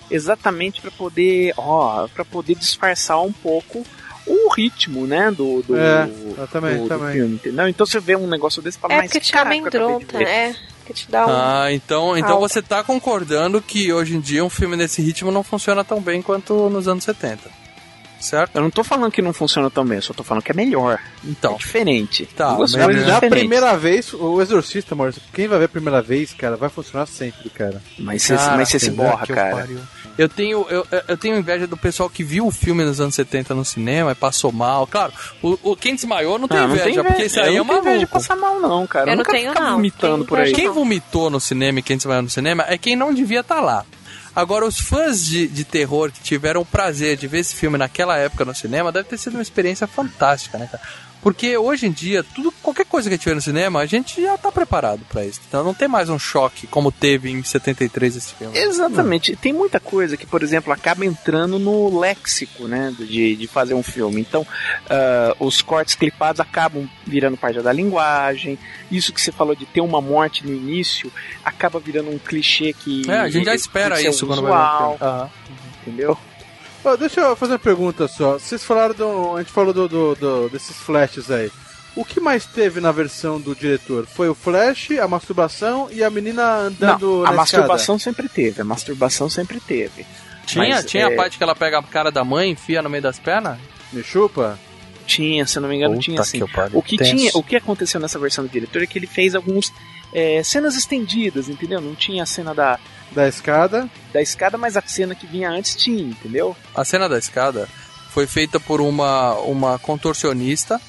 exatamente pra poder, ó, para poder disfarçar um pouco o ritmo, né, do, do, É, eu também, do, do também. filme, entendeu? Então você vê um negócio desse fala, É mas porque te eu amedronta, ver. é. Que te dá um. Ah, então, então Algo. você tá concordando que hoje em dia um filme nesse ritmo não funciona tão bem quanto nos anos 70. Certo? Eu não tô falando que não funciona tão bem, eu só tô falando que é melhor. Então. É diferente. Tá, mas- da diferentes. primeira vez, o Exorcista, Maurício, quem vai ver a primeira vez, cara, vai funcionar sempre, cara. Mas você, mas se borra, eu cara. Eu tenho, eu, eu tenho inveja do pessoal que viu o filme nos anos 70 no cinema e passou mal. Claro, o, o quem desmaiou não tem Ah, não inveja, tem inveja. porque isso aí Eu é não tenho inveja de passar mal, não, cara. Eu não nunca tenho, não. vomitando Tenho por aí. Quem não. vomitou no cinema e quem desmaiou no cinema é quem não devia estar lá. Agora, os fãs de, de terror que tiveram o prazer de ver esse filme naquela época no cinema deve ter sido uma experiência fantástica, né, cara? Porque hoje em dia, tudo, qualquer coisa que a gente vê no cinema, a gente já tá preparado pra isso. Então não tem mais um choque como teve em 73 esse filme. Exatamente. Tem muita coisa que, por exemplo, acaba entrando no léxico, né, de, de fazer um filme. Então, ah, os cortes clipados acabam virando parte da linguagem. Isso que você falou de ter uma morte no início acaba virando um clichê que. É, a gente já espera isso quando vai ver o usual, filme. Aham. Entendeu? Ó, deixa eu fazer uma pergunta só. Vocês falaram do. A gente falou do, do- do- desses flashes aí. O que mais teve na versão do diretor? Foi o flash, a masturbação e a menina andando Não, na a masturbação escada? sempre teve. A masturbação sempre teve. Tinha, Mas, tinha é, a parte que ela pega a cara da mãe e enfia no meio das pernas? Me chupa? Tinha, se eu não me engano, Puta tinha sim. que O que tenso. tinha, o que aconteceu nessa versão do diretor é que ele fez alguns é, cenas estendidas, entendeu? Não tinha a cena da, Da escada. da escada, mas a cena que vinha antes tinha, entendeu? A cena da escada foi feita por uma, uma contorcionista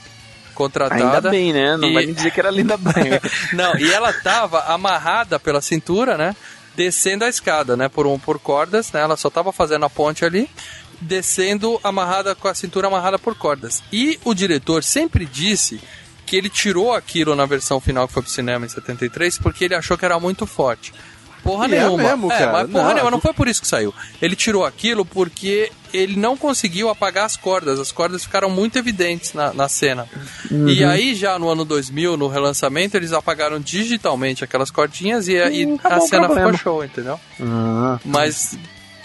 contratada. Ainda bem, né? Não E- vai me dizer que era linda bem. Não, e ela tava amarrada pela cintura, né? Descendo a escada, né? Por, um, por cordas, né? Ela só tava fazendo a ponte ali, descendo amarrada com a cintura amarrada por cordas. E o diretor sempre disse que ele tirou aquilo na versão final que foi pro cinema em 73 porque ele achou que era muito forte. Porra E é nenhuma. mesmo, cara. mas porra Não, nenhuma, não foi por isso que saiu. Ele tirou aquilo porque ele não conseguiu apagar as cordas. As cordas ficaram muito evidentes na, na cena. E aí, já no ano 2000, no relançamento, eles apagaram digitalmente aquelas cordinhas e, e Hum, a acabou o cena problema. ficou show, entendeu? Ah. Mas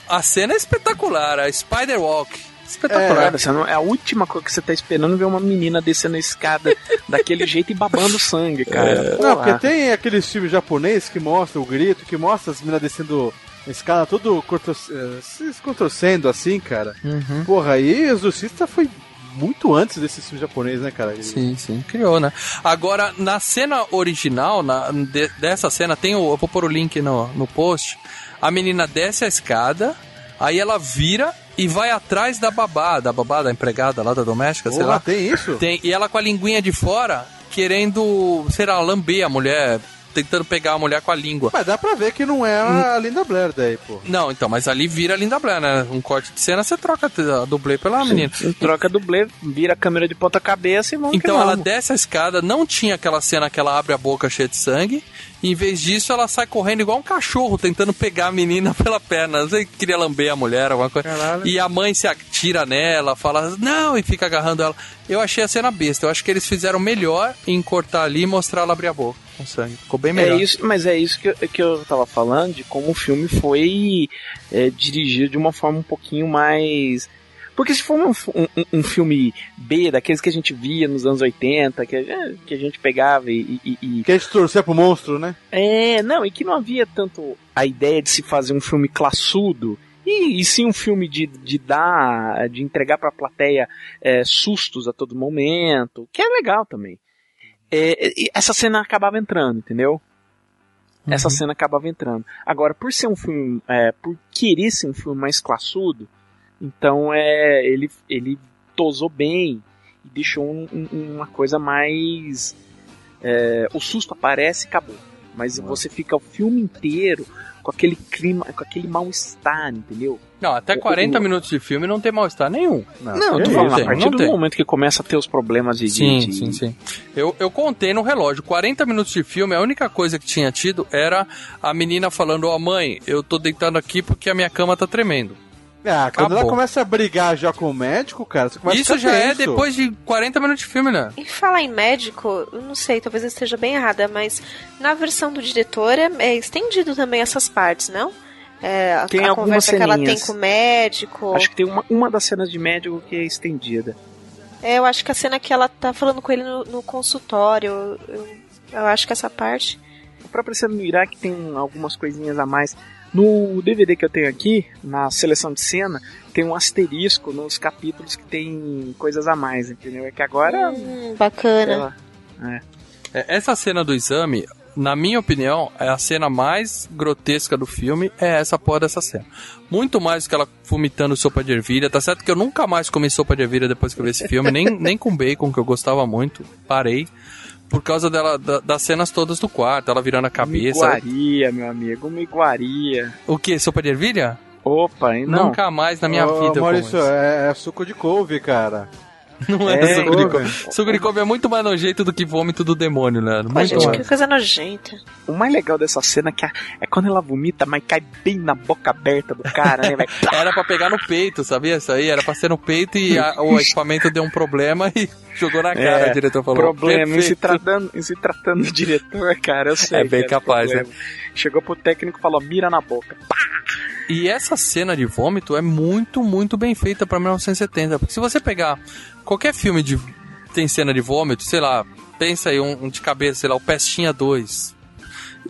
a cena é espetacular, a Spider Walk. Espetacular. Cara, você não- é a última coisa que você tá esperando ver uma menina descendo a escada daquele jeito e babando sangue, cara. Não, Porra. porque tem aqueles filmes japonês que mostra o grito, que mostra as meninas descendo a escada, tudo contor- eh, se contorcendo assim, cara. Uhum. Porra, aí Exorcista foi muito antes desses filmes japoneses, né, cara? Sim, sim, criou, né? Agora, na cena original, na, de- dessa cena, tem o, eu vou pôr o link no, no post. A menina desce a escada, aí ela vira e vai atrás da babá, da babá, da empregada lá da doméstica, sei lá. tem isso? Tem, e ela com a linguinha de fora, querendo, sei lá, lamber a mulher, tentando pegar a mulher com a língua. Mas dá pra ver que não é a Linda Blair daí, pô. Não, então, mas ali vira a Linda Blair, né? Um corte de cena, você troca a dublê pela menina. Você troca dublê, vira a câmera de ponta cabeça e vamos que Então ela desce a escada, não tinha aquela cena que ela abre a boca cheia de sangue. Em vez disso, ela sai correndo igual um cachorro, tentando pegar a menina pela perna. Não sei, queria lamber a mulher, alguma coisa. Caralho. E a mãe se atira nela, fala, não, e fica agarrando ela. Eu achei a cena besta. Eu acho que eles fizeram melhor em cortar ali e mostrar ela abrir a boca com sangue. Ficou bem É melhor. isso, mas é isso que eu, que eu tava falando, de como o filme foi é, dirigido de uma forma um pouquinho mais. Porque se for um, um- um- filme B, daqueles que a gente via nos anos 80, que, a- que a gente pegava e, e- e- Que a gente torcer pro monstro, né? É, não, e que não havia tanto a ideia de se fazer um filme classudo. E, e sim um filme de, de dar, de entregar pra plateia é, sustos a todo momento, que é legal também. É, e essa cena acabava entrando, entendeu? Essa cena acabava entrando. Agora, por ser um filme, é, por querer ser um filme mais classudo, então é, ele, ele tosou bem e deixou um- um- uma coisa mais. é, o susto aparece e acabou. Mas você fica o filme inteiro com aquele clima, com aquele mal-estar, entendeu? Não, até 40 minutos de filme não tem mal-estar nenhum. Não, eu tô falando, a partir não do tem. momento que começa a ter os problemas de. Sim, de- sim, sim. Eu, eu contei no relógio, 40 minutos de filme, a única coisa que tinha tido era a menina falando, ó mãe, eu tô deitando aqui porque a minha cama tá tremendo. Ah, quando ela começa a brigar já com o médico, cara, você começa a Isso ficar já é depois de 40 minutos de filme, né? E falar em médico, eu não sei, talvez eu esteja bem errada, mas na versão do diretor é, é estendido também essas partes, não? É, a, Tem a conversa que ela tem ceninhas. com o médico. Acho que tem uma, uma das cenas de médico que é estendida. É, eu acho que a cena que ela tá falando com ele no, no consultório, eu, eu, eu acho que essa parte. A própria cena no Iraque tem algumas coisinhas a mais. No DVD que eu tenho aqui, na seleção de cena, tem um asterisco nos capítulos que tem coisas a mais, entendeu? É que agora. Hum, bacana. É. É, Essa cena do exame, na minha opinião, é a cena mais grotesca do filme, é essa porra dessa cena. Muito mais do que ela vomitando sopa de ervilha. Tá certo que eu nunca mais comi sopa de ervilha depois que eu vi esse filme, nem, nem com bacon, que eu gostava muito. Parei. Por causa dela, da- das cenas todas do quarto, ela virando a cabeça. Iguaria, meu amigo, uma iguaria. O que? Sopa de ervilha? Opa, hein? Não. Nunca mais na minha Ô, vida. eu como Maurício, isso. é, é suco de couve, cara. Não é, É, de couve é muito mais nojento do que vômito do demônio, né? Pô, Muito gente, mais. que coisa nojenta. O mais legal dessa cena é que a- é quando ela vomita, mas cai bem na boca aberta do cara, né? Vai Era pra pegar no peito, sabia isso aí? Era pra ser no peito e a- o equipamento deu um problema e jogou na cara, É, o diretor falou. problema. Em se, tratando, em se tratando do diretor, cara, eu sei. É bem capaz, problema. Chegou pro técnico e falou: mira na boca. E essa cena de vômito é muito, muito bem feita pra 1970. Porque se você pegar qualquer filme de tem cena de vômito, sei lá, pensa aí um, um de cabeça, sei lá, o Pestinha 2.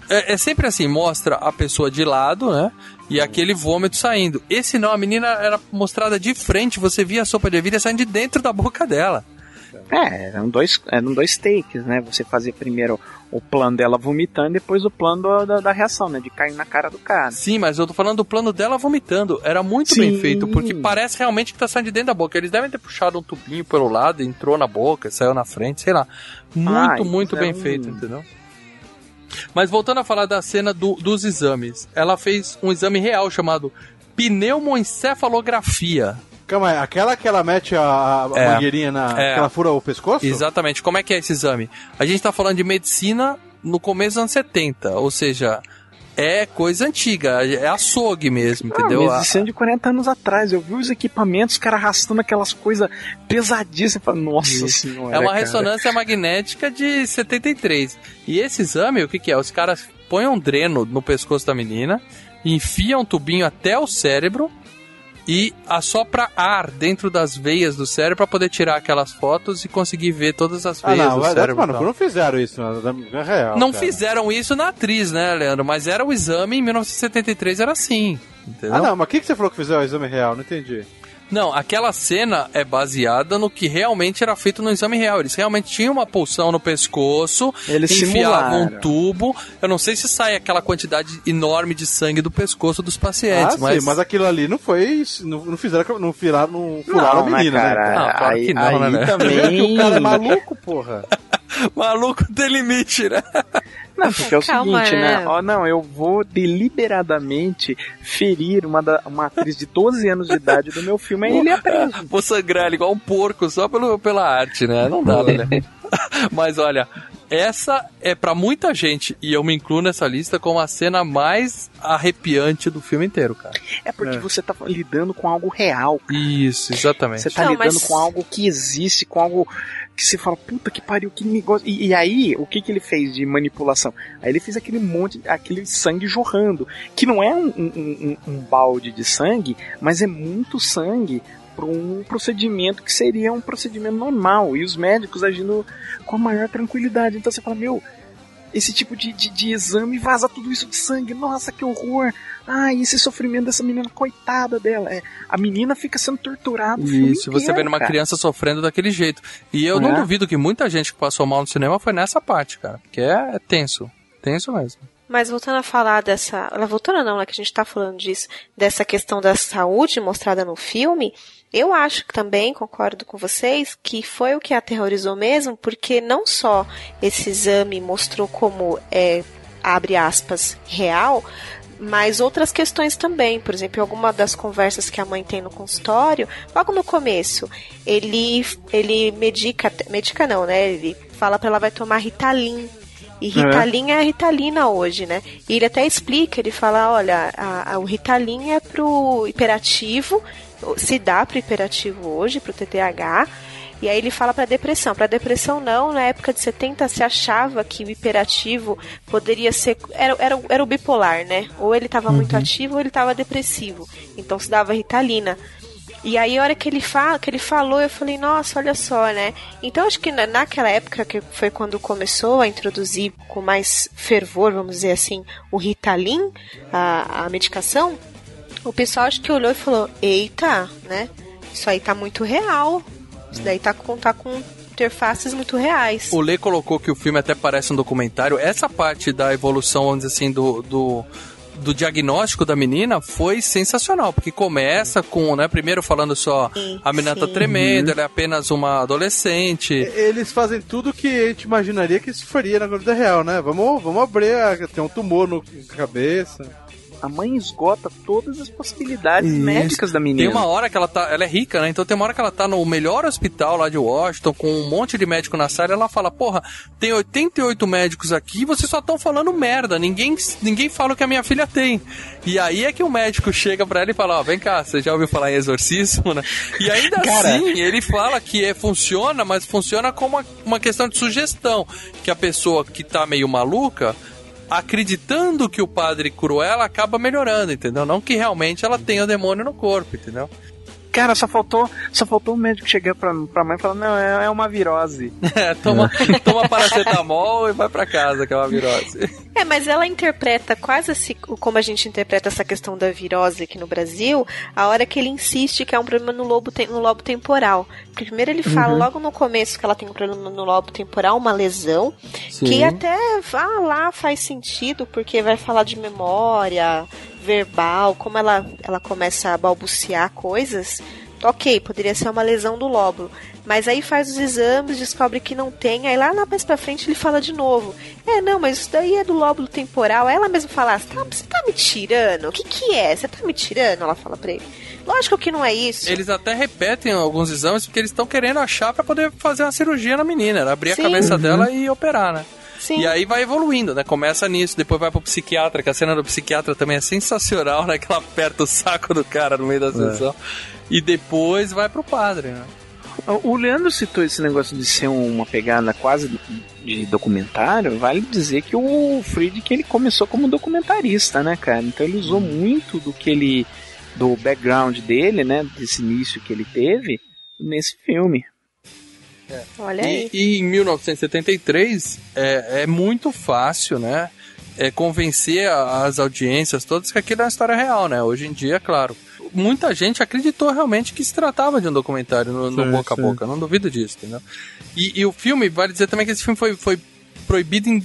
É, é sempre assim, mostra a pessoa de lado, né? E aquele vômito saindo. Esse não, a menina era mostrada de frente, você via a sopa de ervilha saindo de dentro da boca dela. É, eram dois, eram dois takes, né? Você fazia primeiro o plano dela vomitando e depois o plano do- da, da reação, né? De cair na cara do cara. Sim, mas eu tô falando do plano dela vomitando. Era muito Sim. bem feito, porque parece realmente que tá saindo de dentro da boca. Eles devem ter puxado um tubinho pelo lado, entrou na boca, saiu na frente, sei lá. Muito, Ai, muito é bem um- feito, entendeu? Mas voltando a falar da cena do- dos exames, ela fez um exame real chamado pneumoencefalografia. Calma aí, aquela que ela mete a, a É. mangueirinha na. É. que ela fura o pescoço? Exatamente. Como é que é esse exame? A gente tá falando de medicina no começo dos anos 70, ou seja, é coisa antiga, é açougue mesmo, entendeu? Ah, medicina de 40 anos atrás. Eu vi os equipamentos, os caras arrastando aquelas coisas pesadíssimas. Falei, Nossa Isso. senhora. É uma cara. ressonância magnética de 73. E esse exame, o que, que é? Os caras põem um dreno no pescoço da menina, enfiam um tubinho até o cérebro e assopra ar dentro das veias do cérebro para poder tirar aquelas fotos e conseguir ver todas as Ah, veias não, do vai, cérebro. mano, não fizeram isso na, na real. Não cara. fizeram isso na atriz, né, Leandro? Mas era o exame em 1973, era assim. Entendeu? Ah, não, mas o que, que você falou que fizeram o exame real? Não entendi. Não, aquela cena é baseada no que realmente era feito no exame real. Eles realmente tinham uma pulsão no pescoço, Eles enfiavam um simularam. tubo. Eu não sei se sai aquela quantidade enorme de sangue do pescoço dos pacientes, ah, mas... sim, mas aquilo ali não foi. Não, não fizeram. Não furaram, não furaram a né, menina, né? cara? Não, claro aí, que não, aí né? também. O cara é maluco, porra. Maluco tem limite, né? Não, porque é o Calma, seguinte, né? né? Ó, não, eu vou deliberadamente ferir uma, da- uma atriz de 12 anos de idade do meu filme, aí ele é preso. Vou sangrar ele igual um porco só pelo, pela arte, né? Não dá, né? Mas olha, essa é pra muita gente, e eu me incluo nessa lista, como a cena mais arrepiante do filme inteiro, cara. É porque você tá lidando com algo real. Isso, exatamente. Você tá Não, lidando mas- com algo que existe, com algo que você fala, puta que pariu, que negócio. E, e aí, o que que ele fez de manipulação? Aí ele fez aquele monte, aquele sangue jorrando, que não é um, um- um- um balde de sangue, mas é muito sangue para um procedimento que seria um procedimento normal. E os médicos agindo com a maior tranquilidade. Então você fala, meu. Esse tipo de, de, de exame vaza tudo isso de sangue. Nossa, que horror! Ai, esse sofrimento dessa menina, coitada dela. É, a menina fica sendo torturada. Isso, você vendo uma cara. criança sofrendo daquele jeito. E eu não É. duvido que muita gente que passou mal no cinema foi nessa parte, cara. Porque é, é tenso. Tenso mesmo. Mas voltando a falar dessa. ela Voltando não, né? Que a gente tá falando disso, dessa questão da saúde mostrada no filme, eu acho que também, concordo com vocês, que foi o que aterrorizou mesmo, porque não só esse exame mostrou como é, abre aspas, real, mas outras questões também. Por exemplo, em alguma das conversas que a mãe tem no consultório, logo no começo, ele, ele medica, medica não, né? Ele fala pra ela vai tomar Ritalin. E Ritalin é, a Ritalina hoje, né? E ele até explica, ele fala, olha, a, a, o Ritalin é pro hiperativo, se dá pro hiperativo hoje, pro TTH, e aí ele fala para depressão. Para depressão não, na época de 70 se achava que o hiperativo poderia ser era, era, era o bipolar, né? Ou ele estava muito ativo ou ele estava depressivo. Então se dava Ritalina. E aí a hora que ele fala, que ele falou, eu falei, nossa, olha só, né? Então acho que na, naquela época que foi quando começou a introduzir com mais fervor, vamos dizer assim, o Ritalin, a, a medicação, o pessoal acho que olhou e falou, eita, né? Isso aí tá muito real. Isso daí tá com, tá com interfaces muito reais. O Lê colocou que o filme até parece um documentário. Essa parte da evolução, vamos dizer assim, do, do, do diagnóstico da menina foi sensacional, porque começa com, né, primeiro falando só Sim, a menina tá sim. tremendo, ela é apenas uma adolescente. Eles fazem tudo que a gente imaginaria que isso faria na vida real, né? Vamos, vamos abrir, a, tem um tumor no na cabeça. A mãe esgota todas as possibilidades Isso. médicas da menina. Tem uma hora que ela tá. Ela é rica, né? Então tem uma hora que ela tá no melhor hospital lá de Washington, com um monte de médico na sala, e ela fala, porra, tem 88 médicos aqui, vocês só estão falando merda. Ninguém, ninguém fala o que a minha filha tem. E aí é que o médico chega pra ela e fala, ó, vem cá, você já ouviu falar em exorcismo, né? E ainda Cara. assim, ele fala que é, funciona, mas funciona como uma, uma questão de sugestão. Que a pessoa que tá meio maluca acreditando que o padre curou ela, acaba melhorando, entendeu? Não que realmente ela tenha o demônio no corpo, entendeu? Cara, só faltou, só faltou o médico chegar pra, pra mãe e falar, não, é, é uma virose. É, toma, toma paracetamol e vai pra casa, que é uma virose. É, mas ela interpreta quase assim, como a gente interpreta essa questão da virose aqui no Brasil, a hora que ele insiste que é um problema no lobo, te- no lobo temporal. Porque primeiro ele fala Uhum. logo no começo que ela tem um problema no lobo temporal, uma lesão, Sim. que até ah, lá faz sentido, porque vai falar de memória, verbal, como ela, ela começa a balbuciar coisas. Ok, poderia ser uma lesão do lóbulo. Mas aí faz os exames, descobre que não tem, aí lá, mais pra frente ele fala de novo. É, não, mas isso daí é do lóbulo temporal. Aí ela mesma fala, você tá, você tá me tirando? O que que é? Você tá me tirando? Ela fala pra ele. Lógico que não é isso. Eles até repetem alguns exames porque eles estão querendo achar pra poder fazer uma cirurgia na menina, né? abrir Sim. a cabeça Uhum. dela e operar, né? Sim. E aí vai evoluindo, né? Começa nisso, depois vai pro psiquiatra, que a cena do psiquiatra também é sensacional, né? Que ela aperta o saco do cara no meio da sessão. E depois vai pro padre, né? O Leandro citou esse negócio de ser uma pegada quase de documentário. Vale dizer que o Friedrich ele começou como documentarista, né, cara? Então ele usou muito do que ele. do background dele, né? Desse início que ele teve nesse filme. Olha aí. E, e em 1973 é, é muito fácil, né? É convencer a- as audiências todas que aquilo é uma história real, né? Hoje em dia, claro. Muita gente acreditou realmente que se tratava de um documentário no, no Sim, boca a sim. boca. Eu não duvido disso, entendeu? E, e o filme, vale dizer também que esse filme foi, foi proibido em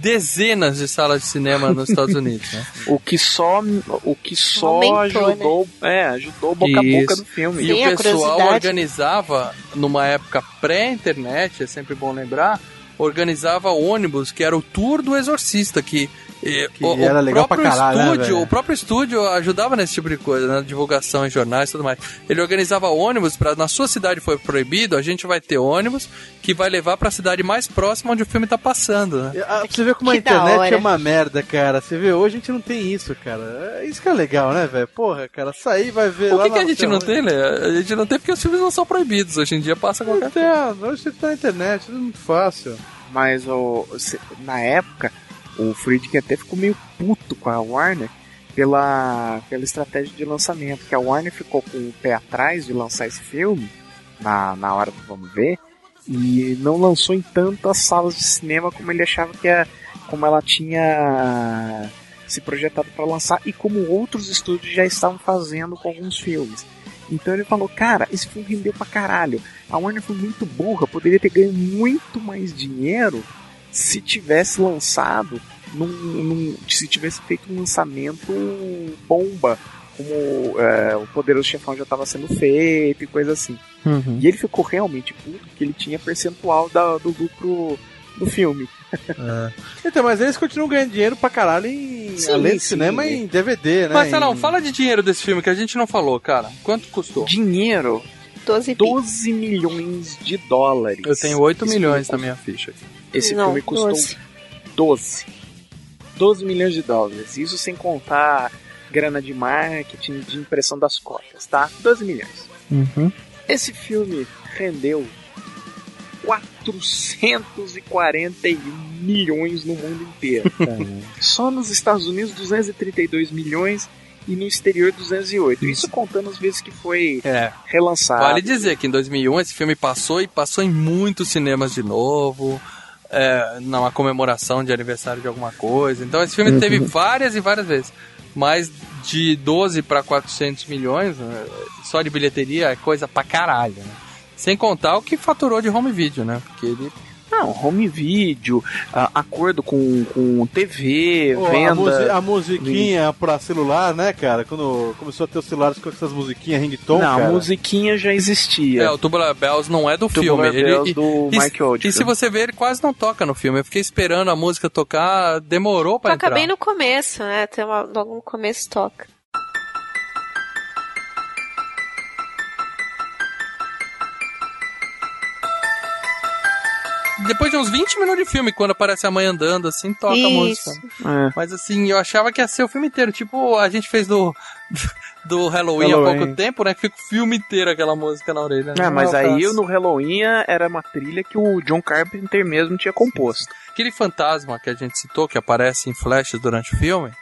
dezenas de salas de cinema nos Estados Unidos, né? O que só, o que só Aumentou, ajudou, é, ajudou o boca a boca Isso. do filme. E Sim, o a pessoal organizava, numa época pré-internet, é sempre bom lembrar, organizava ônibus, que era o tour do exorcista, que, eh, Que era legal pra próprio caralho, né, estúdio, velho? o próprio estúdio ajudava nesse tipo de coisa, na divulgação em jornais e tudo mais. Ele organizava ônibus para na sua cidade foi proibido, a gente vai ter ônibus que vai levar para a cidade mais próxima onde o filme tá passando, né? Ah, Você vê como a Que da internet é uma merda, cara. Você vê, hoje a gente não tem isso, cara. É Isso que é legal, né, velho? Porra, cara, sair e vai ver O lá que, que a gente não tem, né? A gente não tem porque os filmes não são proibidos. Hoje em dia passa qualquer tem, hoje você tá na internet, tudo muito fácil. Mas o, se- na época, o Friedrich até ficou meio puto com a Warner pela, pela estratégia de lançamento. Que a Warner ficou com o pé atrás de lançar esse filme na, na hora do vamos ver. E não lançou em tantas salas de cinema como ele achava que é, como ela tinha se projetado para lançar e como outros estúdios já estavam fazendo com alguns filmes. Então ele falou, cara, esse filme rendeu pra caralho. A Warner foi muito burra, poderia ter ganho muito mais dinheiro se tivesse lançado, num, num- se tivesse feito um lançamento bomba, como é, o Poderoso Chefão já estava sendo feito e coisa assim. Uhum. E ele ficou realmente puto que ele tinha percentual da- do lucro do filme. Então, mas eles continuam ganhando dinheiro pra caralho em, Sim, além de sim. cinema em DVD, né? Marcelão, em... fala de dinheiro desse filme que a gente não falou, cara. Quanto custou? Dinheiro, 12 bi. 12 milhões de dólares. Eu tenho 8 Esse milhões na minha ficha aqui. Esse Não, filme custou 12. 12. 12 milhões de dólares. Isso sem contar grana de marketing, de impressão das cópias, tá? 12 milhões. Esse filme rendeu 441 milhões no mundo inteiro. Só nos Estados Unidos 232 milhões e no exterior 208. Isso contando as vezes que foi É. relançado. Vale dizer que em 2001 esse filme passou e passou em muitos cinemas de novo, é, numa comemoração de aniversário de alguma coisa. Então esse filme teve várias e várias vezes. Mas de 12 para 400 milhões, né, só de bilheteria é coisa pra caralho, né? Sem contar o que faturou de home video, né? Porque ele Não, home video, ah, acordo com, com TV, a, venda. musi- a musiquinha pra celular, né, cara? Quando começou a ter os celulares com essas musiquinhas ringtone, Não, cara. a musiquinha já existia. É, o Tubular Bells não é do Tubular filme. Ele, Bells do e, Mike Oldfield. e se você ver, ele quase não toca no filme. Eu fiquei esperando a música tocar, demorou pra Toca entrar. bem no começo, né? Tem uma, logo no começo toca. Depois de uns 20 minutos de filme, quando aparece a mãe andando, assim, toca a Isso. música. É. Mas assim, eu achava que ia ser o filme inteiro. Tipo, a gente fez do, do Halloween, há Halloween. pouco tempo, né? Que fica o filme inteiro aquela música na orelha. né? Mas é o aí caso. no Halloween era uma trilha que o John Carpenter mesmo tinha composto. Aquele fantasma que a gente citou, que aparece em flashes durante o filme,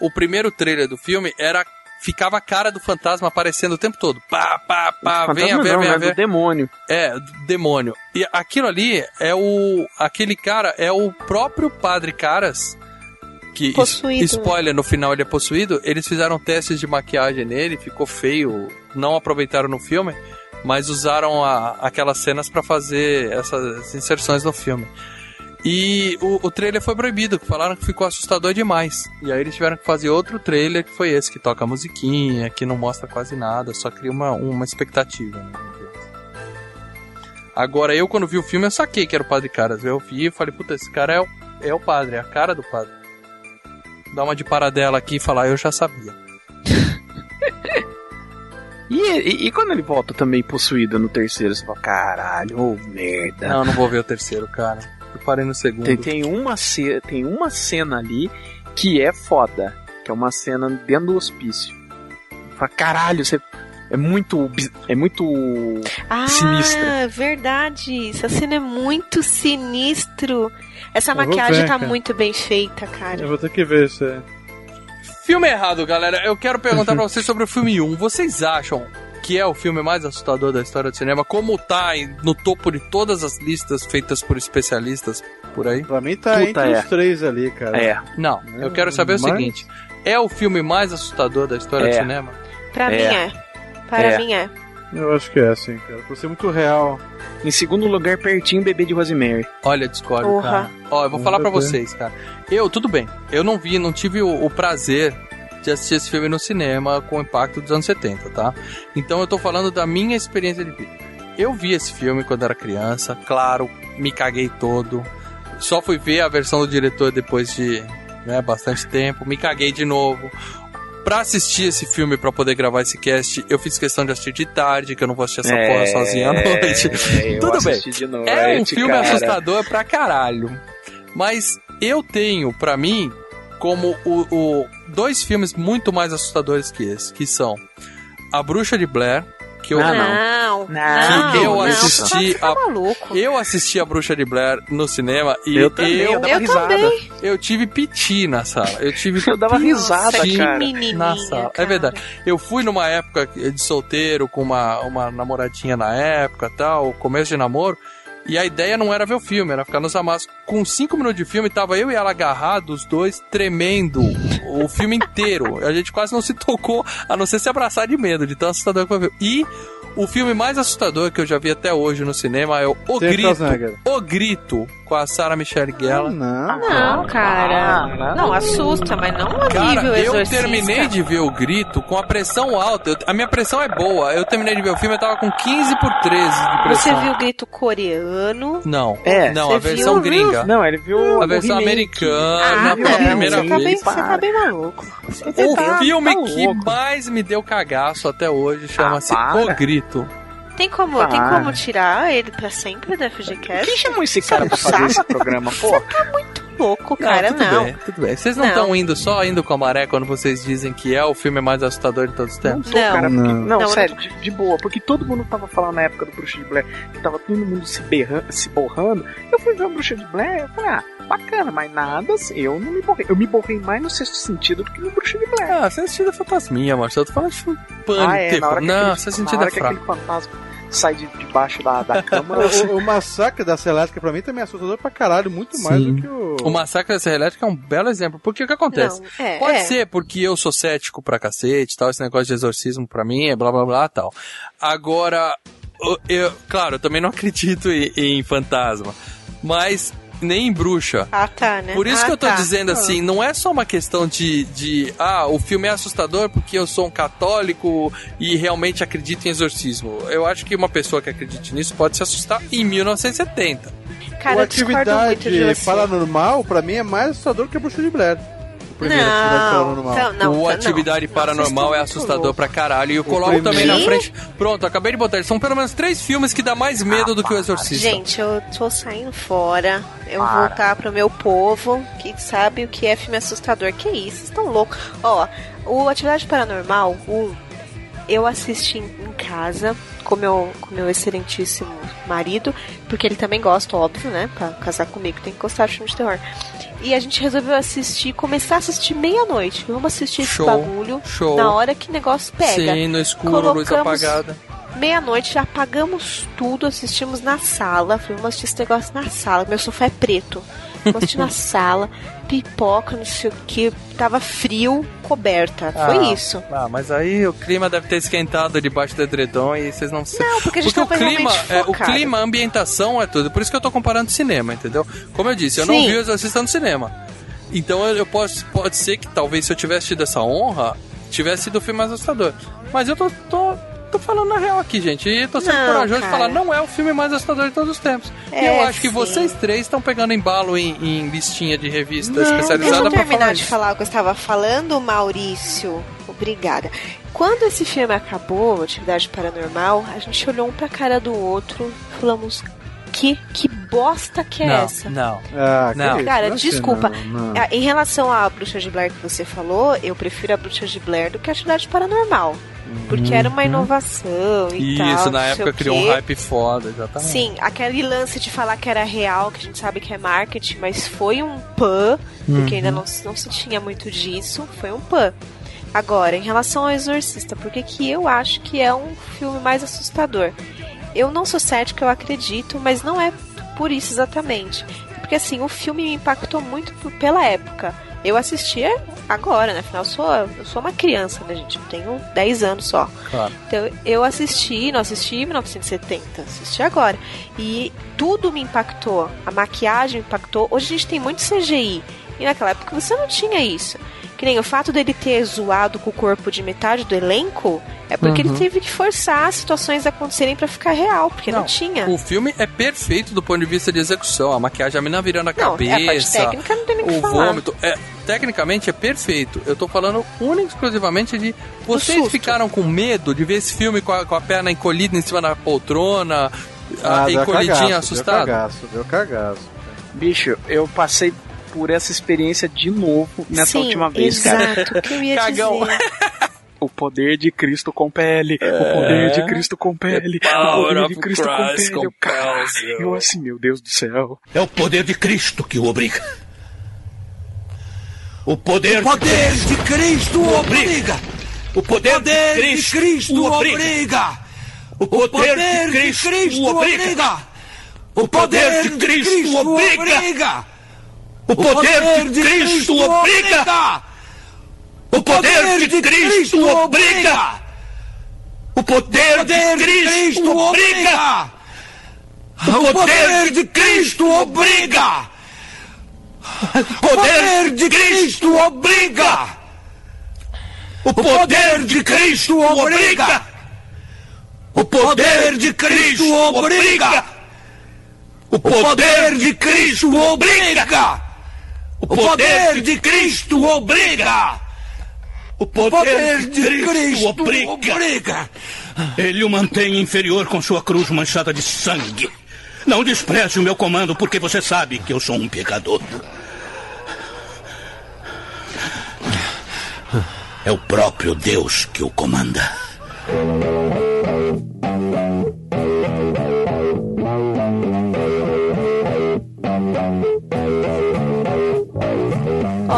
o primeiro trailer do filme era. Ficava a cara do fantasma aparecendo o tempo todo. Pá, pá, pá, venha venha né? ver. Do demônio. É, do demônio. E aquilo ali é o. Aquele cara é o próprio Padre Caras. Que, Possuído, es- spoiler, no final ele é possuído. Eles fizeram testes de maquiagem nele, ficou feio. Não aproveitaram no filme, mas usaram a- aquelas cenas pra fazer essas inserções no filme. E o, o trailer foi proibido, falaram que ficou assustador demais. E aí eles tiveram que fazer outro trailer, que foi esse, que toca a musiquinha, que não mostra quase nada, só cria uma, uma expectativa. Né? Agora, eu quando vi o filme, eu saquei que era o Padre Caras. Eu vi e falei, puta, esse cara é o, é o padre, é a cara do padre. Dá uma de paradela aqui e falar, eu já sabia. E, e- e quando ele volta também possuído no terceiro, você fala, caralho, ô merda. Não, não vou ver o terceiro, cara. Eu parei no segundo. Tem, tem, uma ce- tem uma cena ali que é foda. Que é uma cena dentro do hospício. Fala, caralho, você. É muito. É muito. Ah, Sinistra. verdade. Essa cena é muito sinistro. Essa Eu maquiagem ver, tá cara. muito bem feita, cara. Eu vou ter que ver isso aí. Filme errado, galera. Eu quero perguntar pra vocês sobre o filme 1. Vocês acham que é o filme mais assustador da história do cinema? Como tá no topo de todas as listas feitas por especialistas por aí? Pra mim tá Puta, entre é. os três ali, cara. É. Não, eu quero saber o Mas- seguinte: é o filme mais assustador da história É. do cinema? Pra É. mim é. Para É. mim é. Eu acho que é assim, cara. Por ser muito real. Em segundo lugar, pertinho, bebê de Rosemary. Olha, discordo, Porra. cara. Ó, eu vou falar pra Nada a ver. vocês, cara. Eu, tudo bem. Eu não vi, não tive o, o prazer de assistir esse filme no cinema com o impacto dos anos 70, tá? Então eu tô falando da minha experiência de vida. Eu vi esse filme quando era criança, claro, me caguei todo. Só fui ver a versão do diretor depois de né, bastante tempo, me caguei de novo. Pra assistir esse filme, pra poder gravar esse cast, eu fiz questão de assistir de tarde, que eu não vou assistir essa porra sozinho à noite. É, Tudo bem. noite, É um filme cara. assustador pra caralho. Mas eu tenho, pra mim, como o, o- dois filmes muito mais assustadores que esse, que são A Bruxa de Blair, que eu, Ah, Não, Não, não, eu não, assisti Tá a- eu assisti A Bruxa de Blair no cinema e Eu também, eu, eu, dava Eu risada. também. eu tive piti na sala. Eu tive Eu dava risada, cara. na sala. É cara. verdade. Eu fui numa época de solteiro com uma, uma namoradinha na época, tal, começo de namoro. E a ideia não era ver o filme, era ficar nos amassos. Com cinco minutos de filme, tava eu e ela agarrados, os dois tremendo o filme inteiro. A gente quase não se tocou, a não ser se abraçar de medo, de tão assustador que foi ver. E o filme mais assustador que eu já vi até hoje no cinema é o O Grito. O Grito, com a Sarah Michelle Gellar. Não. Não, cara. Não, assusta, mas não a Cara, nível eu exorcista. terminei de ver o grito com a pressão alta. Eu- a minha pressão é boa. Eu terminei de ver o filme, eu tava com 15 por 13 de pressão. Você viu o grito coreano? Não. É. Não, a versão viu? gringa. Não, ele viu A versão remake. americana, Ah, pela primeira você tá, bem, vez. você tá bem maluco. Você O tá- filme tá que mais me deu cagaço até hoje chama-se Ah, O. Grito. Tem como, tem Para. como tirar ele pra sempre da FGCast? Quem chamou esse cara pra fazer esse programa, pô? Louco, cara, tudo não. bem, tudo bem. Vocês não Não. estão indo só indo com a maré quando vocês dizem que é o filme mais assustador de todos os tempos? Pô, cara, porque- Não. não, Não, sério, de, de boa, porque todo mundo tava falando na época do Bruxa de Blair que tava todo mundo se, berra, se borrando. Eu fui ver o Bruxa de Blair, eu falei, ah, bacana, mas nada, assim, eu não me borrei. Eu me borrei mais no sexto sentido do que no Bruxa de Blair. Ah, você assistiu da Fantasminha, Marcelo. Eu tô falando de pânico. ah, é, na hora que não, aquele, você na sentido hora é que fraco. aquele fantasma sai de debaixo da, da cama. O, o- o massacre da Celestica pra mim também é assustador pra caralho, muito mais Sim. do que o. O Massacre da Serra Elétrica é um belo exemplo. Porque o que acontece? Não, é, Pode é. ser porque eu sou cético pra cacete, tal, esse negócio de exorcismo pra mim é blá blá blá tal. Agora, eu, eu- claro, eu também não acredito em, em fantasma, mas nem em bruxa. Ah, tá, né? Por isso Ah, que eu tô tá. dizendo assim, não é só uma questão de, de, ah, o filme é assustador porque eu sou um católico e realmente acredito em exorcismo. Eu acho que uma pessoa que acredite nisso pode se assustar em 1970. Cara, o atividade paranormal, pra mim, é mais assustador que a Bruxa de Blair. O primeiro atividade Não, paranormal. então, não, o não, Atividade não, Paranormal é assustador pra caralho. E eu O coloco também na frente. Pronto, acabei de botar. Eles são pelo menos três filmes que dá mais medo do que o Exorcista. Gente, eu tô saindo fora. Eu vou Para. voltar pro meu povo, que sabe o que é filme assustador. Que isso, vocês estão loucos. Ó, o Atividade Paranormal, o eu assisti em casa com meu, com meu excelentíssimo marido, porque ele também gosta, óbvio, né? Pra casar comigo tem que gostar de filme de terror. E a gente resolveu assistir, começar a assistir meia-noite. Vamos assistir esse Show, bagulho show. na hora que o negócio pega. Sim, no escuro, luz Colocamos- apagada. Meia-noite, já apagamos tudo, assistimos na sala. Vamos assistir esse negócio na sala. Meu sofá é preto. Assistir na sala, pipoca, não sei o que. Tava frio, coberta. Foi Ah, isso. Ah, mas aí o clima deve ter esquentado debaixo do edredom e vocês não se... Não, porque a gente Porque o tava clima, é, o clima, a ambientação é tudo. Por isso que eu tô comparando cinema, entendeu? Como eu disse, eu não Sim. vi o Exorcista no cinema. Então eu, eu posso, pode ser que talvez se eu tivesse tido essa honra, tivesse sido o filme mais assustador. Mas eu tô, tô, tô falando na real aqui, gente. E tô sendo Não, corajoso de cara. falar, não é o filme mais assustador de todos os tempos. e É, eu acho que sim. vocês três estão pegando embalo em, em listinha de revista Deixa especializada eu pra terminar falar de isso. falar o que eu estava falando, Maurício. Obrigada. Quando esse filme acabou, Atividade Paranormal, a gente olhou um pra cara do outro e falamos: que, que bosta que é não, essa? não. Ah, Não. isso, Cara, não desculpa. não, não. Ah, Em relação à Bruxa de Blair que você falou, eu prefiro a Bruxa de Blair do que a Atividade Paranormal. Porque era uma inovação e tal. Uhum. Isso, na não época criou um hype foda, exatamente. Sim, aquele lance de falar que era real, que a gente sabe que é marketing, mas foi um pan, porque Uhum. ainda não, se- não se tinha muito disso, foi um pan. Agora, em relação ao Exorcista, por que que eu acho que é um filme mais assustador? Eu não sou cética, eu acredito, mas não é por isso exatamente. Porque assim, o filme me impactou muito por- pela época. Eu assistia agora, né? Afinal, eu sou, eu sou uma criança, né, gente? Eu tenho 10 anos só. Claro. Então eu assisti, não assisti em 1970, assisti agora. E tudo me impactou. A maquiagem impactou. Hoje a gente tem muito CGI. E naquela época você não tinha isso. Que nem o fato dele ter zoado com o corpo de metade do elenco é porque Uhum. ele teve que forçar as situações acontecerem pra ficar real, porque não, tinha. O filme é perfeito do ponto de vista de execução. A maquiagem, a mina virando a Não, cabeça. é a parte técnica não tem nem o que falar. vômito. É, tecnicamente é perfeito. Eu tô falando única e exclusivamente de. Vocês ficaram com medo de ver esse filme com a, com a perna encolhida em cima da poltrona, Ah, a, encolhidinha, cagaço, assustado? Deu cagaço, deu cagaço. Bicho, eu passei por essa experiência de novo nessa Sim, última vez, cara. exato, o que eu ia Cagão. dizer. O poder de Cristo compele. O poder de Cristo compele. O poder de Cristo Christ compele. Eu, cara, eu assim, meu Deus do céu. É o poder de Cristo que o obriga. O poder, Poder de Cristo o obriga! O poder, Poder de de Cristo, Cristo o obriga. obriga! O poder, Poder de de Cristo, o obriga! O poder de Cristo obriga. O poder, poder de Cristo, Cristo obriga. O poder, poder de, Cristo, Cristo obriga! O poder, poder de Cristo, Cristo obriga! O poder de Cristo obriga! O poder de Cristo obriga! O poder de Cristo obriga! O poder de Cristo obriga! O poder de Cristo obriga! O poder, de Cristo obriga! O poder, o poder de Cristo, Cristo obriga. obriga. Ele o mantém inferior com sua cruz manchada de sangue. Não despreze o meu comando, porque você sabe que eu sou um pecador. É o próprio Deus que o comanda.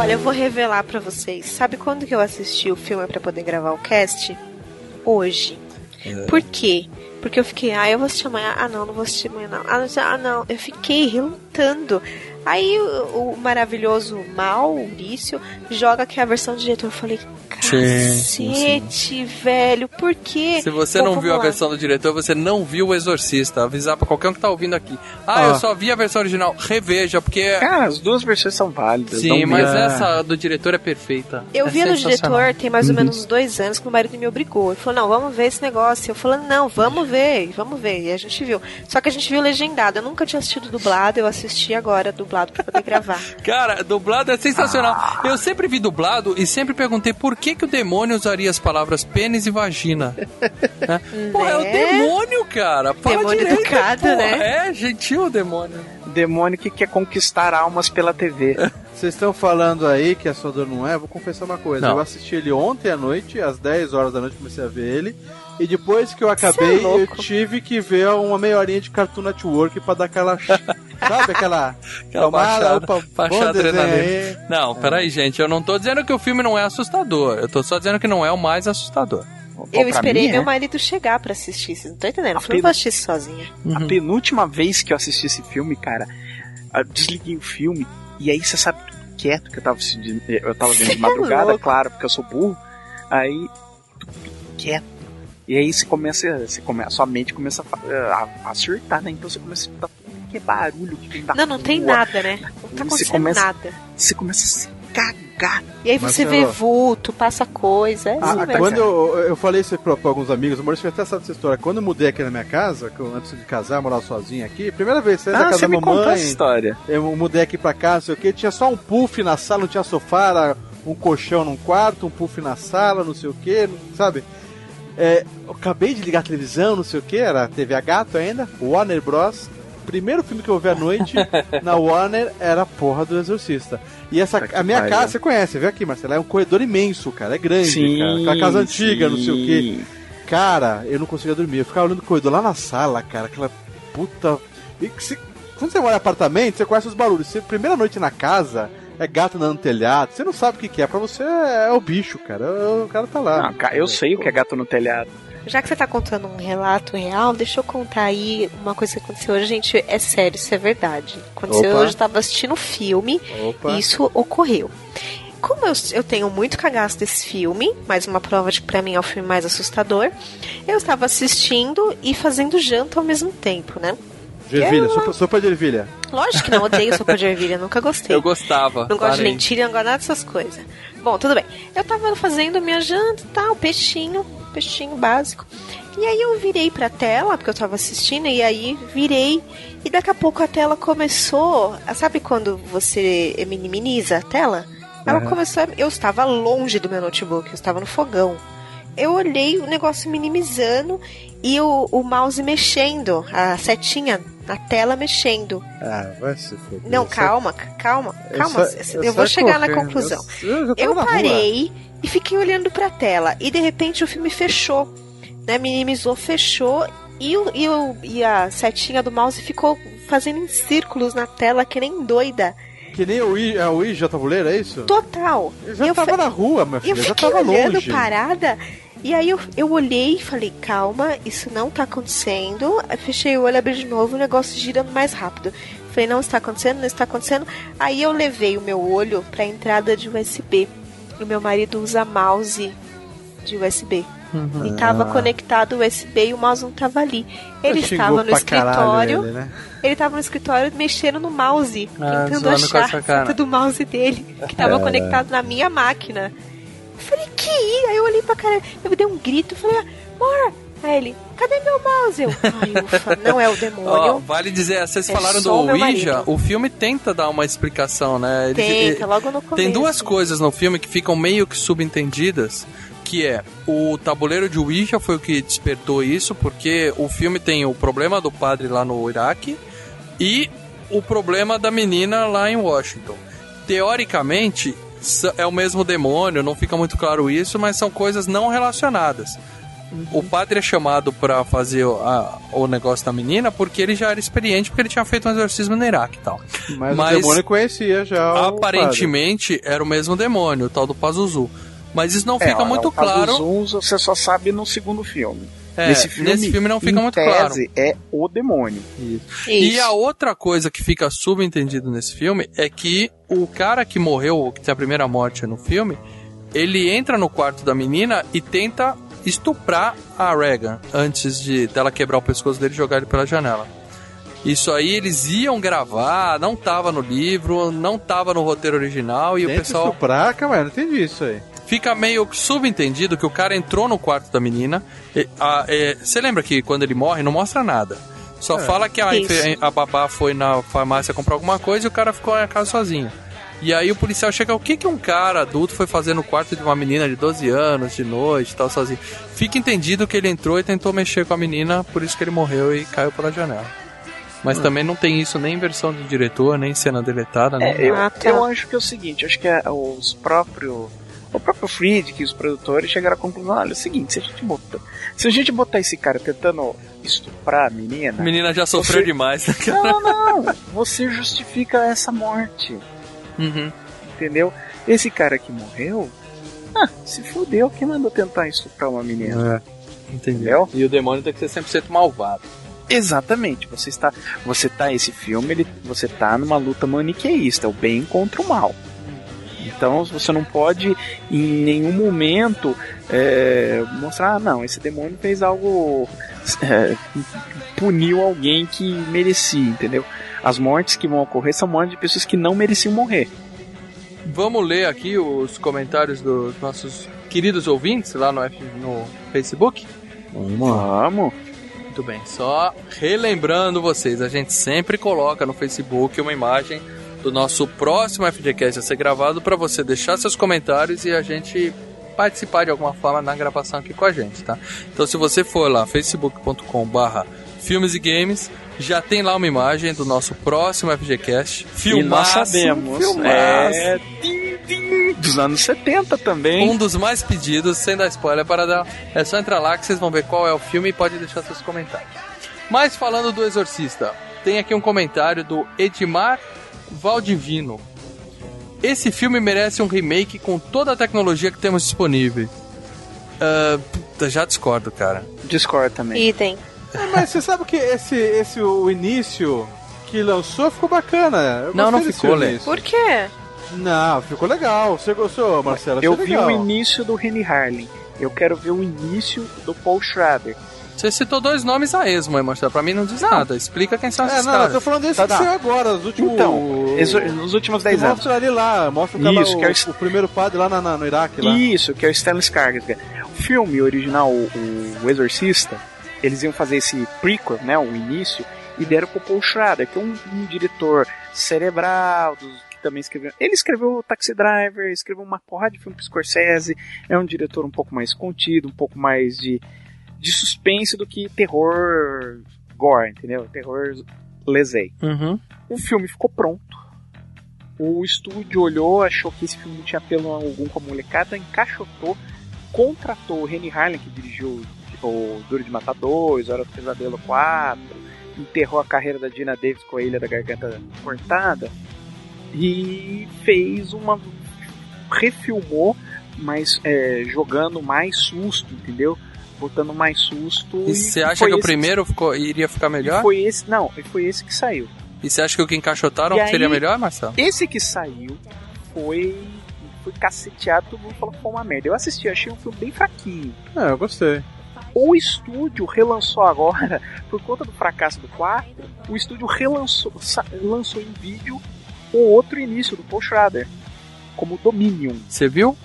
Olha, eu vou revelar pra vocês. Sabe quando que eu assisti o filme pra poder gravar o cast? Hoje. Por quê? Porque eu fiquei, ah, eu vou assistir amanhã. Ah, não, não vou assistir amanhã, não. Ah, não, ah, não. Eu fiquei relutando. Aí o, o maravilhoso Maurício joga aqui a versão do diretor. Eu falei, cacete, velho, por quê? Se você Bom, não viu a lá. versão do diretor, você não viu o Exorcista. Avisar pra qualquer um que tá ouvindo aqui. Ah, Ah. eu só vi a versão original. Reveja, porque. Cara, as duas versões são válidas. Sim, não mas essa do diretor é perfeita. Eu é vi no diretor tem mais ou Uhum. menos uns dois anos que meu marido me obrigou. Ele falou, não, vamos ver esse negócio. Eu falei, não, vamos ver, vamos ver. E a gente viu. Só que a gente viu legendado. Eu nunca tinha assistido dublado, eu assisti agora dublado pra poder gravar. Cara, dublado é sensacional. Eu sempre vi dublado e sempre perguntei por que, que o demônio usaria as palavras pênis e vagina. Né? Pô, é o Né? demônio, cara. Fala Demônio direito, educado, pô. né? É, gentil o demônio. Demônio que quer conquistar almas pela TV. Vocês estão falando aí que a sua dor não é? Vou confessar uma coisa. Não. Eu assisti ele ontem à noite, às 10 horas da noite comecei a ver ele. E depois que eu acabei, Cê é eu tive que ver uma meia horinha de Cartoon Network pra dar aquela. sabe aquela. Aquela baixada, baixar a bom desenho adrenalina. aí. Não, peraí, gente. Eu não tô dizendo que o filme não é assustador. Eu tô só dizendo que não é o mais assustador. Eu esperei mim, é. meu marido chegar pra assistir. Vocês não estão entendendo? Eu falei, vou assistir isso sozinha. Uhum. A penúltima vez que eu assisti esse filme, cara, eu desliguei o filme e aí você sabe tudo quieto que eu tava assistindo. Eu tava vendo de é madrugada, louco. claro, porque eu sou burro. Aí tudo quieto. E aí você começa, você começa, sua mente começa a, fa- a, a surtar, né? Então você começa a escutar tudo que é barulho que vem da Não, não tem rua. nada, né? Não tá Você acontecendo começa- nada. Você começa a se cagar. E aí você vê Marcelo. vulto, passa coisa. É Ah, isso mesmo. quando eu, eu falei isso pra, pra alguns amigos, o Maurício até sabe essa história. Quando eu mudei aqui na minha casa, que eu, antes de casar, eu morava sozinho aqui, primeira vez, saí da Ah, casa você da mamãe. essa história. Eu mudei aqui pra cá, não sei o que, tinha só um puff na sala, não tinha sofá, era um colchão num quarto, um puff na sala, não sei o que, sabe? É, eu acabei de ligar a televisão, não sei o que, era TV a gato ainda, Warner Bros. Primeiro filme que eu vi à noite na Warner era a porra do Exorcista. E essa, Tá a minha casa, você conhece, vê aqui, Marcelo, é um corredor imenso, cara, é grande, cara, aquela casa antiga, não sei o que. Cara, eu não conseguia dormir. Eu ficava olhando o corredor lá na sala, cara. Aquela puta. E que se- Quando você mora em apartamento, você conhece os barulhos. Você, primeira noite na casa, é gato andando no telhado. Você não sabe o que, que é. Pra você é o bicho, cara. O, cara tá lá. Não, eu sei o que é gato no telhado. Já que você tá contando um relato real, deixa eu contar aí uma coisa que aconteceu hoje. Gente, é sério, isso é verdade. Aconteceu Opa. hoje, eu tava assistindo um filme Opa. e isso ocorreu. Como eu, eu tenho muito cagaço desse filme, mais uma prova de que pra mim é o filme mais assustador, eu estava assistindo e fazendo janta ao mesmo tempo, né? De ervilha, Eu- sopa, sopa de ervilha. Lógico que não, odeio sopa de ervilha, nunca gostei. Eu gostava. Não gosto de parei. lentilha, não gosto nada dessas coisas. Bom, tudo bem. Eu tava fazendo minha janta e tal, peixinho, peixinho básico. E aí eu virei pra tela, porque eu tava assistindo, e aí virei. E daqui a pouco a tela começou. Sabe quando você minimiza a tela? Ela Uhum. começou. A, eu estava longe do meu notebook, eu estava no fogão. Eu olhei o negócio minimizando e o, o mouse mexendo, a setinha na tela mexendo. Ah, vai se foder. Não, calma, calma, calma. essa- Eu, essa vou é chegar na correndo. conclusão. Eu- eu Eu na rua. parei e fiquei olhando pra tela. E de repente o filme fechou. Né? Minimizou, fechou. E, o, e, o, e a setinha do mouse ficou fazendo em círculos na tela, que nem doida. Que nem o I, é o Ija tabuleiro, é isso? Total. Eu já eu tava fa- na rua, meu filho. Eu Eu já fiquei tava olhando longe. parada. E aí eu, eu olhei e falei, calma, isso não tá acontecendo. Aí fechei o olho, abri de novo, o negócio girando mais rápido. Falei, não está acontecendo, não está acontecendo. Aí eu levei o meu olho pra entrada de USB. E meu marido usa mouse de USB. Uhum. E tava Ah. conectado o USB e o mouse não tava ali. Ele estava no escritório. ele, né? Ele tava no escritório mexendo no mouse, Ah, tentando achar a seta do mouse dele, que tava É. conectado na minha máquina. Eu falei, que? Aí eu olhei pra cara, eu dei um grito, falei, amor, aí ele, cadê meu mouse? Eu, ai, ufa, não é o demônio. vale dizer, vocês É falaram do Ouija, o filme tenta dar uma explicação, né? Ele- Tenta, logo no começo. Tem duas coisas no filme que ficam meio que subentendidas, que é o tabuleiro de Ouija foi o que despertou isso, porque o filme tem o problema do padre lá no Iraque e o problema da menina lá em Washington. Teoricamente, é o mesmo demônio, não fica muito claro isso, mas são coisas não relacionadas. O padre é chamado pra fazer o, a- o negócio da menina porque ele já era experiente, porque ele tinha feito um exorcismo no Iraque e tal. Mas, o demônio conhecia já o aparentemente era o mesmo demônio, o tal do Pazuzu. Mas isso não É, fica olha, muito o claro. Zuns você só sabe no segundo filme. É, nesse filme, nesse filme não fica em muito tese, claro. é o demônio. E a outra coisa que fica subentendido nesse filme é que o cara que morreu, que tem a primeira morte no filme, ele entra no quarto da menina e tenta estuprar a Regan antes de dela quebrar o pescoço dele e jogar ele pela janela. Isso aí eles iam gravar, não tava no livro, não tava no roteiro original e o pessoal estuprar, aí, não entendi isso aí. Fica meio subentendido que o cara entrou no quarto da menina. Você lembra que quando ele morre não mostra nada. Só É. fala que a, a babá foi na farmácia comprar alguma coisa e o cara ficou na casa sozinho. E aí o policial chega, o que que um cara adulto foi fazer no quarto de uma menina de 12 anos, de noite, tal, sozinho? Fica entendido que ele entrou e tentou mexer com a menina, por isso que ele morreu e caiu pela janela. Mas Hum. também não tem isso nem em versão do diretor, nem em cena deletada, nem É, eu, nada. eu acho que é o seguinte, acho que é os próprios. O próprio Friedkin e os produtores chegaram à conclusão, olha, é o seguinte, se a gente botar. Se a gente botar esse cara tentando estuprar a menina. A menina já sofreu você- demais, né, cara? Não, não. Você justifica essa morte. Uhum. Entendeu? Esse cara que morreu. Ah, se fudeu, quem mandou tentar estuprar uma menina? Entendeu? E o demônio tem que ser 100% malvado. Exatamente. Você está, você tá esse filme, ele, você tá numa luta maniqueísta, é o bem contra o mal. Então você não pode em nenhum momento é, mostrar, ah, não, esse demônio fez algo, é, puniu alguém que merecia, entendeu? As mortes que vão ocorrer são mortes de pessoas que não mereciam morrer. Vamos ler aqui os comentários dos nossos queridos ouvintes lá no, F- no Facebook? Vamos. Muito bem. Só relembrando vocês, a gente sempre coloca no Facebook uma imagem do nosso próximo FGCast a ser gravado para você deixar seus comentários e a gente participar de alguma forma na gravação aqui com a gente, tá? Então se você for lá facebook.com barra filmes e games, já tem lá uma imagem do nosso próximo FGCast. e nós Filmaço, sabemos. filmaço. É, tim, tim, dos anos 70 também. Um dos mais pedidos, sem dar spoiler, para dar. É só entrar lá que vocês vão ver qual é o filme e pode deixar seus comentários. Mas falando do Exorcista, tem aqui um comentário do Edmar Valdivino. Esse filme merece um remake com toda a tecnologia que temos disponível. Ah, puta, já discordo, cara. Discordo também. Idem. É, mas você sabe que esse, esse o início que lançou ficou bacana. Eu Não, não ficou, Lê. início. Por quê? Não, ficou legal. Você gostou, Marcelo? Eu vi legal. o início do Rennie Harlin. Eu quero ver o início do Paul Schrader. Você citou dois nomes a esmo, hein, Marcelo? Pra mim não diz nada. Explica quem são É, esses não, caras. eu tô falando desse Tá, que tá. saiu agora, os últimos. Então, nos últimos 10 que anos. Mostra ali lá, mostra o, cara, Isso, o, que é o- o primeiro padre lá na- na- no Iraque. Lá. Isso, que é o Stellan Skarsgård. O filme original, o, o Exorcista, eles iam fazer esse prequel, né, o início, e deram pro Paul Schrader, que é um, um diretor cerebral, dos, que também escreveu... Ele escreveu o Taxi Driver, escreveu uma porrada de filme pro Scorsese, é um diretor um pouco mais contido, um pouco mais de, de suspense do que terror gore, entendeu? Terror lesei. Uhum. O filme ficou pronto. O estúdio olhou, achou que esse filme não tinha apelo algum com a molecada, encaixotou, contratou o Rennie Harlan, que dirigiu o Duro de Matar 2, Hora do Pesadelo 4, enterrou a carreira da Dina Davis com a Ilha da Garganta Cortada, e fez uma. refilmou, mas é, jogando mais susto, entendeu? Botando mais susto. E você e acha que o primeiro ficou- iria ficar e melhor? foi esse, não, e foi esse que saiu. E você acha que o que encaixotaram E aí- seria melhor, Marcelo? Esse que saiu foi. Foi caceteado, todo mundo falou que foi uma merda. Eu assisti, achei um filme bem fraquinho. É, eu gostei. O estúdio relançou agora, por conta do fracasso do 4, o estúdio relançou lançou em vídeo o outro início do Paul Schrader, como Dominion. Você viu?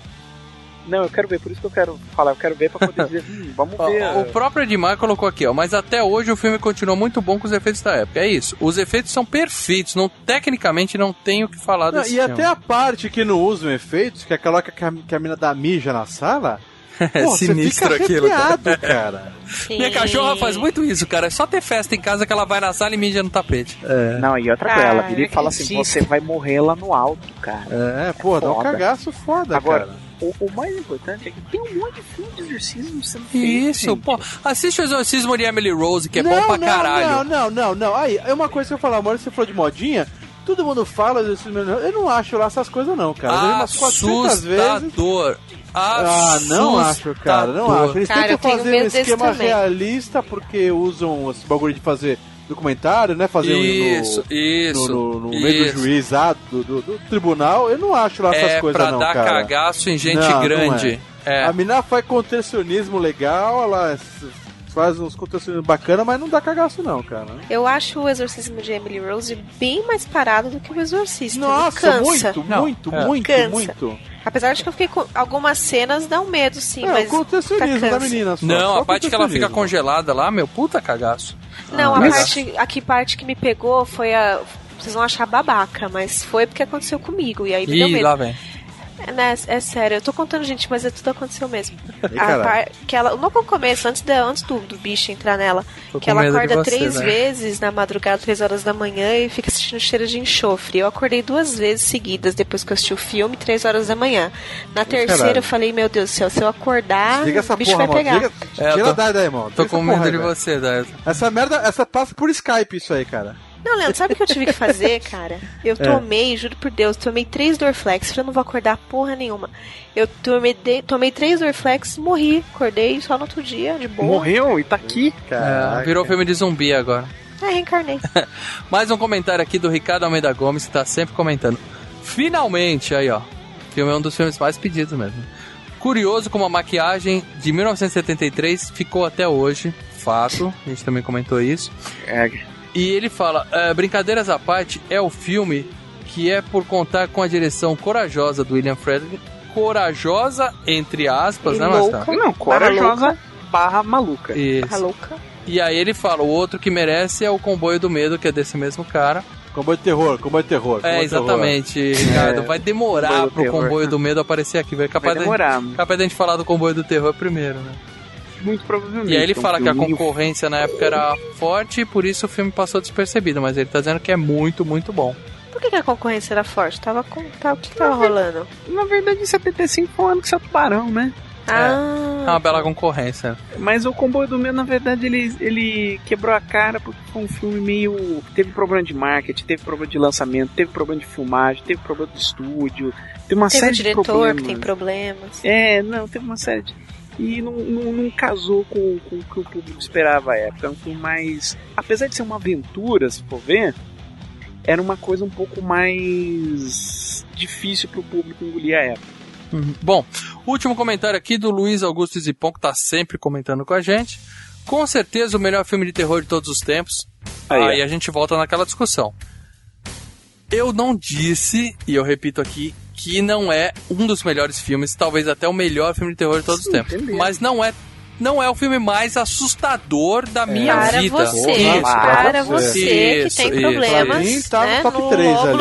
Não, eu quero ver, por isso que eu quero falar, eu quero ver pra poder dizer, hum, vamos ver. O próprio Edmar colocou aqui, ó, mas até hoje o filme continua muito bom com os efeitos da época. É isso. Os efeitos são perfeitos, não tecnicamente não tenho o que falar Não, desse e filme. até a parte que não usam efeitos, que é aquela que a, que a mina dá mija na sala. É pô, você sinistro fica aquilo, cara. arrepiado, cara. Minha cachorra faz muito isso, cara. É só ter festa em casa que ela vai na sala e mija no tapete. É. Não, e outra Ah, coisa, ela vira e fala assim: acredito. você vai morrer lá no alto, cara. É, pô, dá um Foda. cagaço foda, Agora, cara. O, o mais importante é que tem um monte de filme de exorcismo sendo feito. Isso, gente. pô. Assiste o Exorcismo de Emily Rose, que é não, bom pra não, caralho. Não, não, não, não. Aí, é uma coisa que eu falar, amor, você falou de modinha. Todo mundo fala desse Eu não acho lá essas coisas, não, cara. Eu umas 400 vezes. Assustador. Ah, não acho, cara. Não acho. Eles Cara, tentam fazer um esquema também. realista porque usam esse bagulho de fazer documentário, né? Fazer Isso, no, isso. no, no, no meio do isso. juizado, do, do, do tribunal. Eu não acho lá essas É coisas, pra não, dar cara. cagaço em gente Não, não grande. É. A mina faz contorcionismo legal, ela faz uns contorcionismos bacana, mas não dá cagaço, não, cara. Eu acho o exorcismo de Emily Rose bem mais parado do que o exorcista. Nossa, Cansa. muito, Não, muito, é. muito, Cansa. muito. Apesar de que eu fiquei com algumas cenas dão medo, sim, É, mas. o tá da menina só. Não, só a parte que ela fica congelada lá, meu, puta cagaço. Não, a Mas- parte, a que parte que me pegou foi a. Vocês vão achar babaca, mas foi porque aconteceu comigo. E aí me deu Ih, medo. É, né, é sério, eu tô contando, gente, mas é tudo aconteceu mesmo. Ih, A par, que ela, logo no começo, antes, da, antes do, do bicho entrar nela, Tô que ela acorda você, três né? vezes na madrugada, três horas da manhã, e fica sentindo cheiro de enxofre. Eu acordei duas vezes seguidas depois que eu assisti o filme, três horas da manhã. Na terceira caralho. eu falei, meu Deus do céu, se eu acordar, o bicho porra, vai pegar. Desliga, É, tira tô- a daí daí, mano. Tô com medo de velho. você, Dad. Essa merda, essa passa por Skype isso aí, cara. Não, Leandro, sabe o que eu tive que fazer, cara? Eu tomei, juro por Deus, tomei três Dorflex, eu não vou acordar porra nenhuma. Eu tomei, de- tomei três Dorflex, morri, acordei só no outro dia, de boa. Morreu e tá aqui. É, virou filme de zumbi agora. É, reencarnei. Mais um comentário aqui do Ricardo Almeida Gomes, que tá sempre comentando. Finalmente, aí ó. O filme é um dos filmes mais pedidos mesmo. Curioso como a maquiagem de 1973 ficou até hoje. Fato, a gente também comentou isso. É, E ele fala: "É, Brincadeiras à parte, é o filme que é por contar com a direção corajosa do William Frederick. Corajosa, entre aspas, E né, louca. Marcelo? não, corajosa barra maluca. Isso. Tá louca? E aí ele fala: o outro que merece é o Comboio do Medo, que é desse mesmo cara. Comboio de terror, comboio de terror. comboio É, de terror. exatamente, Ricardo. Vai demorar Comboio pro terror. comboio do medo aparecer aqui, vai Vai capaz, da, demorar, capaz da gente falar do comboio do terror primeiro, né? Muito provavelmente. E aí ele É um fala que a concorrência na época era forte e por isso o filme passou despercebido, mas ele tá dizendo que é muito, muito bom. Por que, que a concorrência era forte? Tava com. Tava, o que, tava rolando? Na verdade, em 75 foi o ano que saiu Tubarão, né? É Ah. uma bela concorrência. Mas o Comboio do Medo, na verdade, ele, ele quebrou a cara porque foi um filme meio. Teve problema de marketing, teve problema de lançamento, teve problema de filmagem, teve problema do estúdio, teve uma Teve série o de diretor problemas. que tem problemas. É, não, teve uma série de. E não, não, não casou com, com o que o público esperava à época. É um filme mais. Apesar de ser uma aventura, se for ver, era uma coisa um pouco mais difícil pro público engolir à época. Uhum. Bom, último comentário aqui do Luiz Augusto Zipon, que tá sempre comentando com a gente. Com certeza o melhor filme de terror de todos os tempos. Aí, Aí, ó. a gente volta naquela discussão. Eu não disse, e eu repito aqui, que não é um dos melhores filmes, talvez até o melhor filme de terror de todos Sim, os tempos. Mas não é, não é o filme mais assustador da minha Para vida. você, Isso, para você. você Isso, que tem isso. problemas tá no né, top no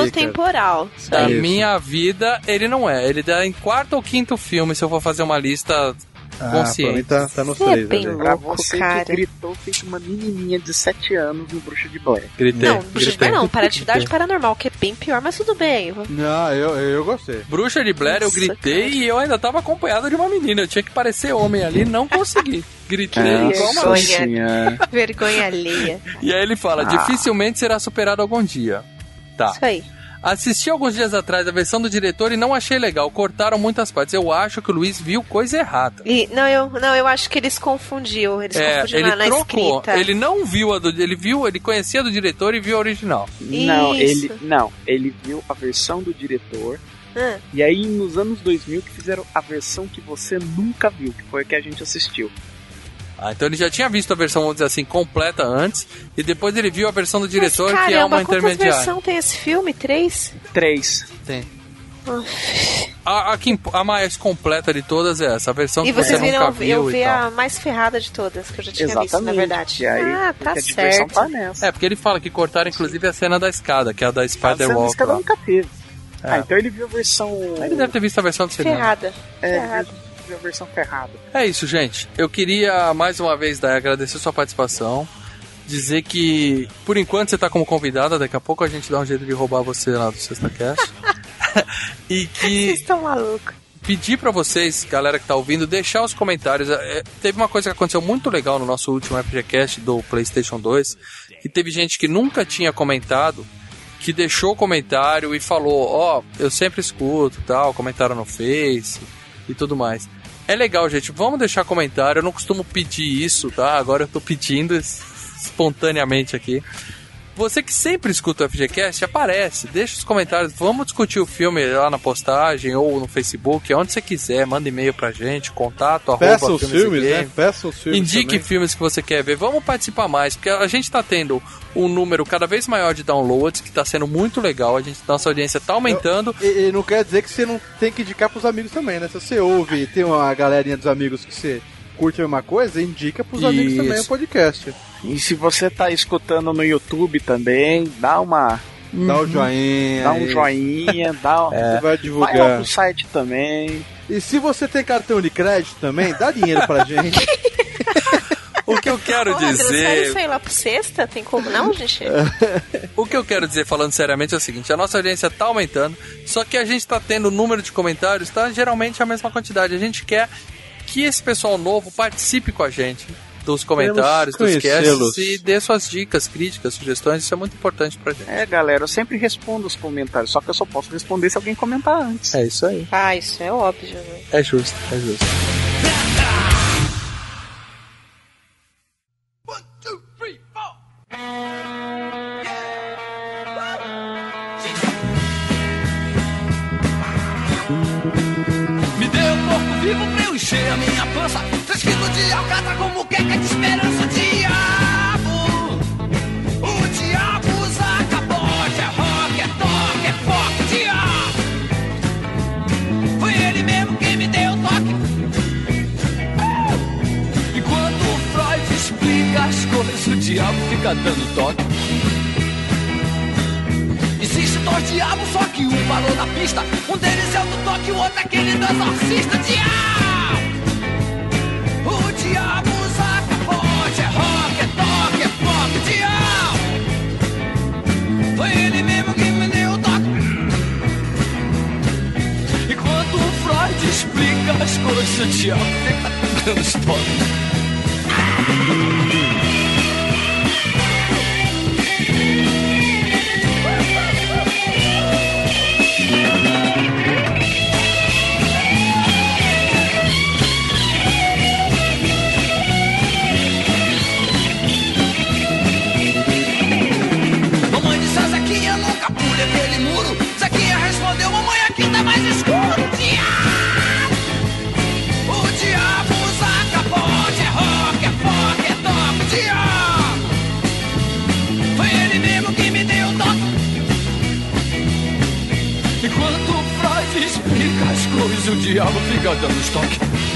ali, cara. temporal. Da minha vida, ele não é. Ele dá em quarto ou quinto filme, se eu for fazer uma lista Ah, pra mim consciente. tá, tá nos Você é três bem ali. louco. Pra Louco, você cara. que gritou feito uma menininha de 7 anos no Bruxa de Blair. Gritei. Não, Bruxa de. Blair não, para atividade paranormal, que é bem pior, mas tudo bem. Não, eu, eu gostei. Bruxa de Blair, eu Nossa, gritei cara. e eu ainda tava acompanhado de uma menina. Eu tinha que parecer homem ali, não consegui. Gritei igual uma vergonha. Vergonha alheia. E aí ele fala: Ah. dificilmente será superado algum dia. Tá. Isso aí. Assisti alguns dias atrás a versão do diretor e não achei legal. Cortaram muitas partes. Eu acho que o Luiz viu coisa errada. E, não, eu, não, eu acho que eles confundiu. Eles É, confundiram ele na, na trocou. escrita. Ele não viu a do. Ele viu, ele conhecia do diretor e viu a original. Não, Isso. ele, não, ele viu a versão do diretor. Ah, E aí, nos anos 2000, que fizeram a versão que você nunca viu, que foi a que a gente assistiu. Ah, então ele já tinha visto a versão, vamos dizer assim, completa antes. E depois ele viu a versão do diretor, mas, que é caramba, uma quantas intermediária. versões tem esse filme? Três? Três. Tem. A, a, que a mais completa de todas é essa, a versão E que você vocês nunca viram, viu eu e vi tal. a mais ferrada de todas, que eu já tinha Exatamente. visto, na verdade. E aí, ah, tá a certo. tá. É, porque ele fala que cortaram inclusive a cena da escada, que é a da A Spider cena Walk. cada lá. nunca teve. É. Ah, então ele viu a versão. Ele deve ter visto a versão do cinema. Ferrada. É, Ferrada. A versão ferrada. É isso, gente. Eu queria mais uma vez dar, agradecer sua participação. Dizer que, por enquanto, você tá como convidada, daqui a pouco a gente dá um jeito de roubar você lá do Sexta Cast. e que Vocês estão malucos. pedir pra vocês, galera que tá ouvindo, deixar os comentários. É, teve uma coisa que aconteceu muito legal no nosso último FGCast do PlayStation 2, que teve gente que nunca tinha comentado, que deixou comentário e falou: Ó, eu sempre escuto, tal, comentaram no Face e tudo mais. É legal, gente. Vamos deixar comentário. Eu não costumo pedir isso, tá? Agora eu tô pedindo es- espontaneamente aqui. Você que sempre escuta o FGCast, aparece, deixa os comentários, vamos discutir o filme lá na postagem ou no Facebook, onde você quiser, manda e-mail pra gente, contato, Peça arroba os filmes, né? Peça os filmes. Indique também. filmes que você quer ver, vamos participar mais, porque a gente tá tendo um número cada vez maior de downloads, que tá sendo muito legal, a gente, nossa audiência tá aumentando. E, e não quer dizer que você não tem que indicar pros amigos também, né? Se você ouve e tem uma galerinha dos amigos que você curte a mesma coisa, indica pros amigos também o Isso. podcast. E se você tá escutando no YouTube também, dá uma. Dá o joinha. Dá um joinha, dá Você vai Vai lá divulgar. no site também. E se você tem cartão de crédito também, dá dinheiro pra gente. O que eu quero sério dizer. aí lá pro sexta? Tem como não, gente? O que eu quero dizer, falando seriamente, é o seguinte: a nossa audiência tá aumentando, só que a gente tá tendo o número de comentários, tá geralmente a mesma quantidade. A gente quer que esse pessoal novo participe com a gente dos comentários, dos casts e dê suas dicas, críticas, sugestões. Isso é muito importante pra gente. É, galera, eu sempre respondo os comentários, só que eu só posso responder se alguém comentar antes. É isso aí. Ah, isso é óbvio, né? É justo, é justo. Me dê um porco vivo pra eu encher a minha pança. Quilos de alcatra como queca de esperança. Diabo, o diabo usa capote. É rock, é toque, é foco. Diabo, foi ele mesmo quem me deu o toque. Enquanto o Freud explica as coisas, o diabo fica dando toque. Existe dois diabos, só que um parou na pista. Um deles é o do toque, o outro é aquele do exorcista. Diabo! Explica as coisas, o diabo fica dando coisas, o diabo fica dando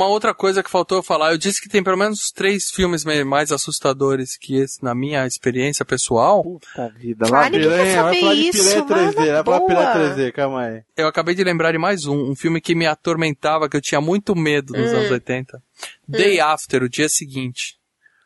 Uma outra coisa que faltou eu falar, eu disse que tem pelo menos três filmes me- mais assustadores que esse, na minha experiência pessoal. Puta vida, lá Ah, quer Piranha, vai falar de isso, piranha mano, 3D, vai falar piranha 3D, calma aí. Eu acabei de lembrar de mais um, um filme que me atormentava, que eu tinha muito medo nos Hum. anos 80. Day After, o dia seguinte.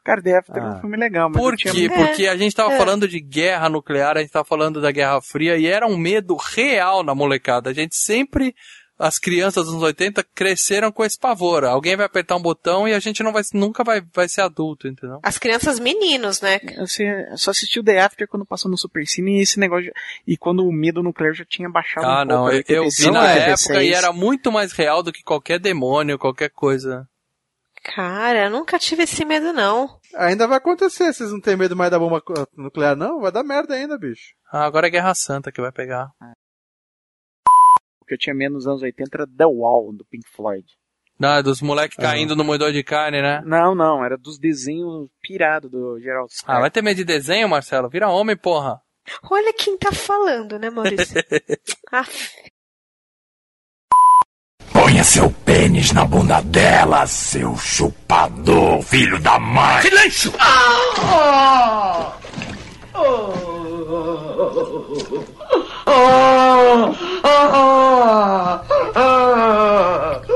Cara, The After é Ah. um filme legal, mas Por tinha quê? É, Porque a gente tava é. falando de guerra nuclear, a gente tava falando da Guerra Fria, e era um medo real na molecada. A gente sempre, as crianças dos anos 80 cresceram com esse pavor. Alguém vai apertar um botão e a gente não vai, nunca vai, vai ser adulto, entendeu? As crianças meninos, né? Você só assistiu The After quando passou no Super Cine e esse negócio. de- E quando o medo nuclear já tinha baixado Ah, um não, pouco. eu, né, que eu pensei vi na 96. época e era muito mais real do que qualquer demônio, qualquer coisa. Cara, eu nunca tive esse medo, não. Ainda vai acontecer, vocês não têm medo mais da bomba nuclear, não? Vai dar merda ainda, bicho. Ah, agora é Guerra Santa que vai pegar. O que eu tinha medo nos anos 80 era The Wall, do Pink Floyd. Não, é dos moleques caindo no moedor de carne, né? Não, não, era dos desenhos pirados do Gerald Ah, Scar. vai ter medo de desenho, Marcelo? Vira homem, porra. Olha quem tá falando, né, Maurício? Ah, Ponha seu pênis na bunda dela, seu chupador, filho da mãe. Silêncio! Ah, 어어어어 어.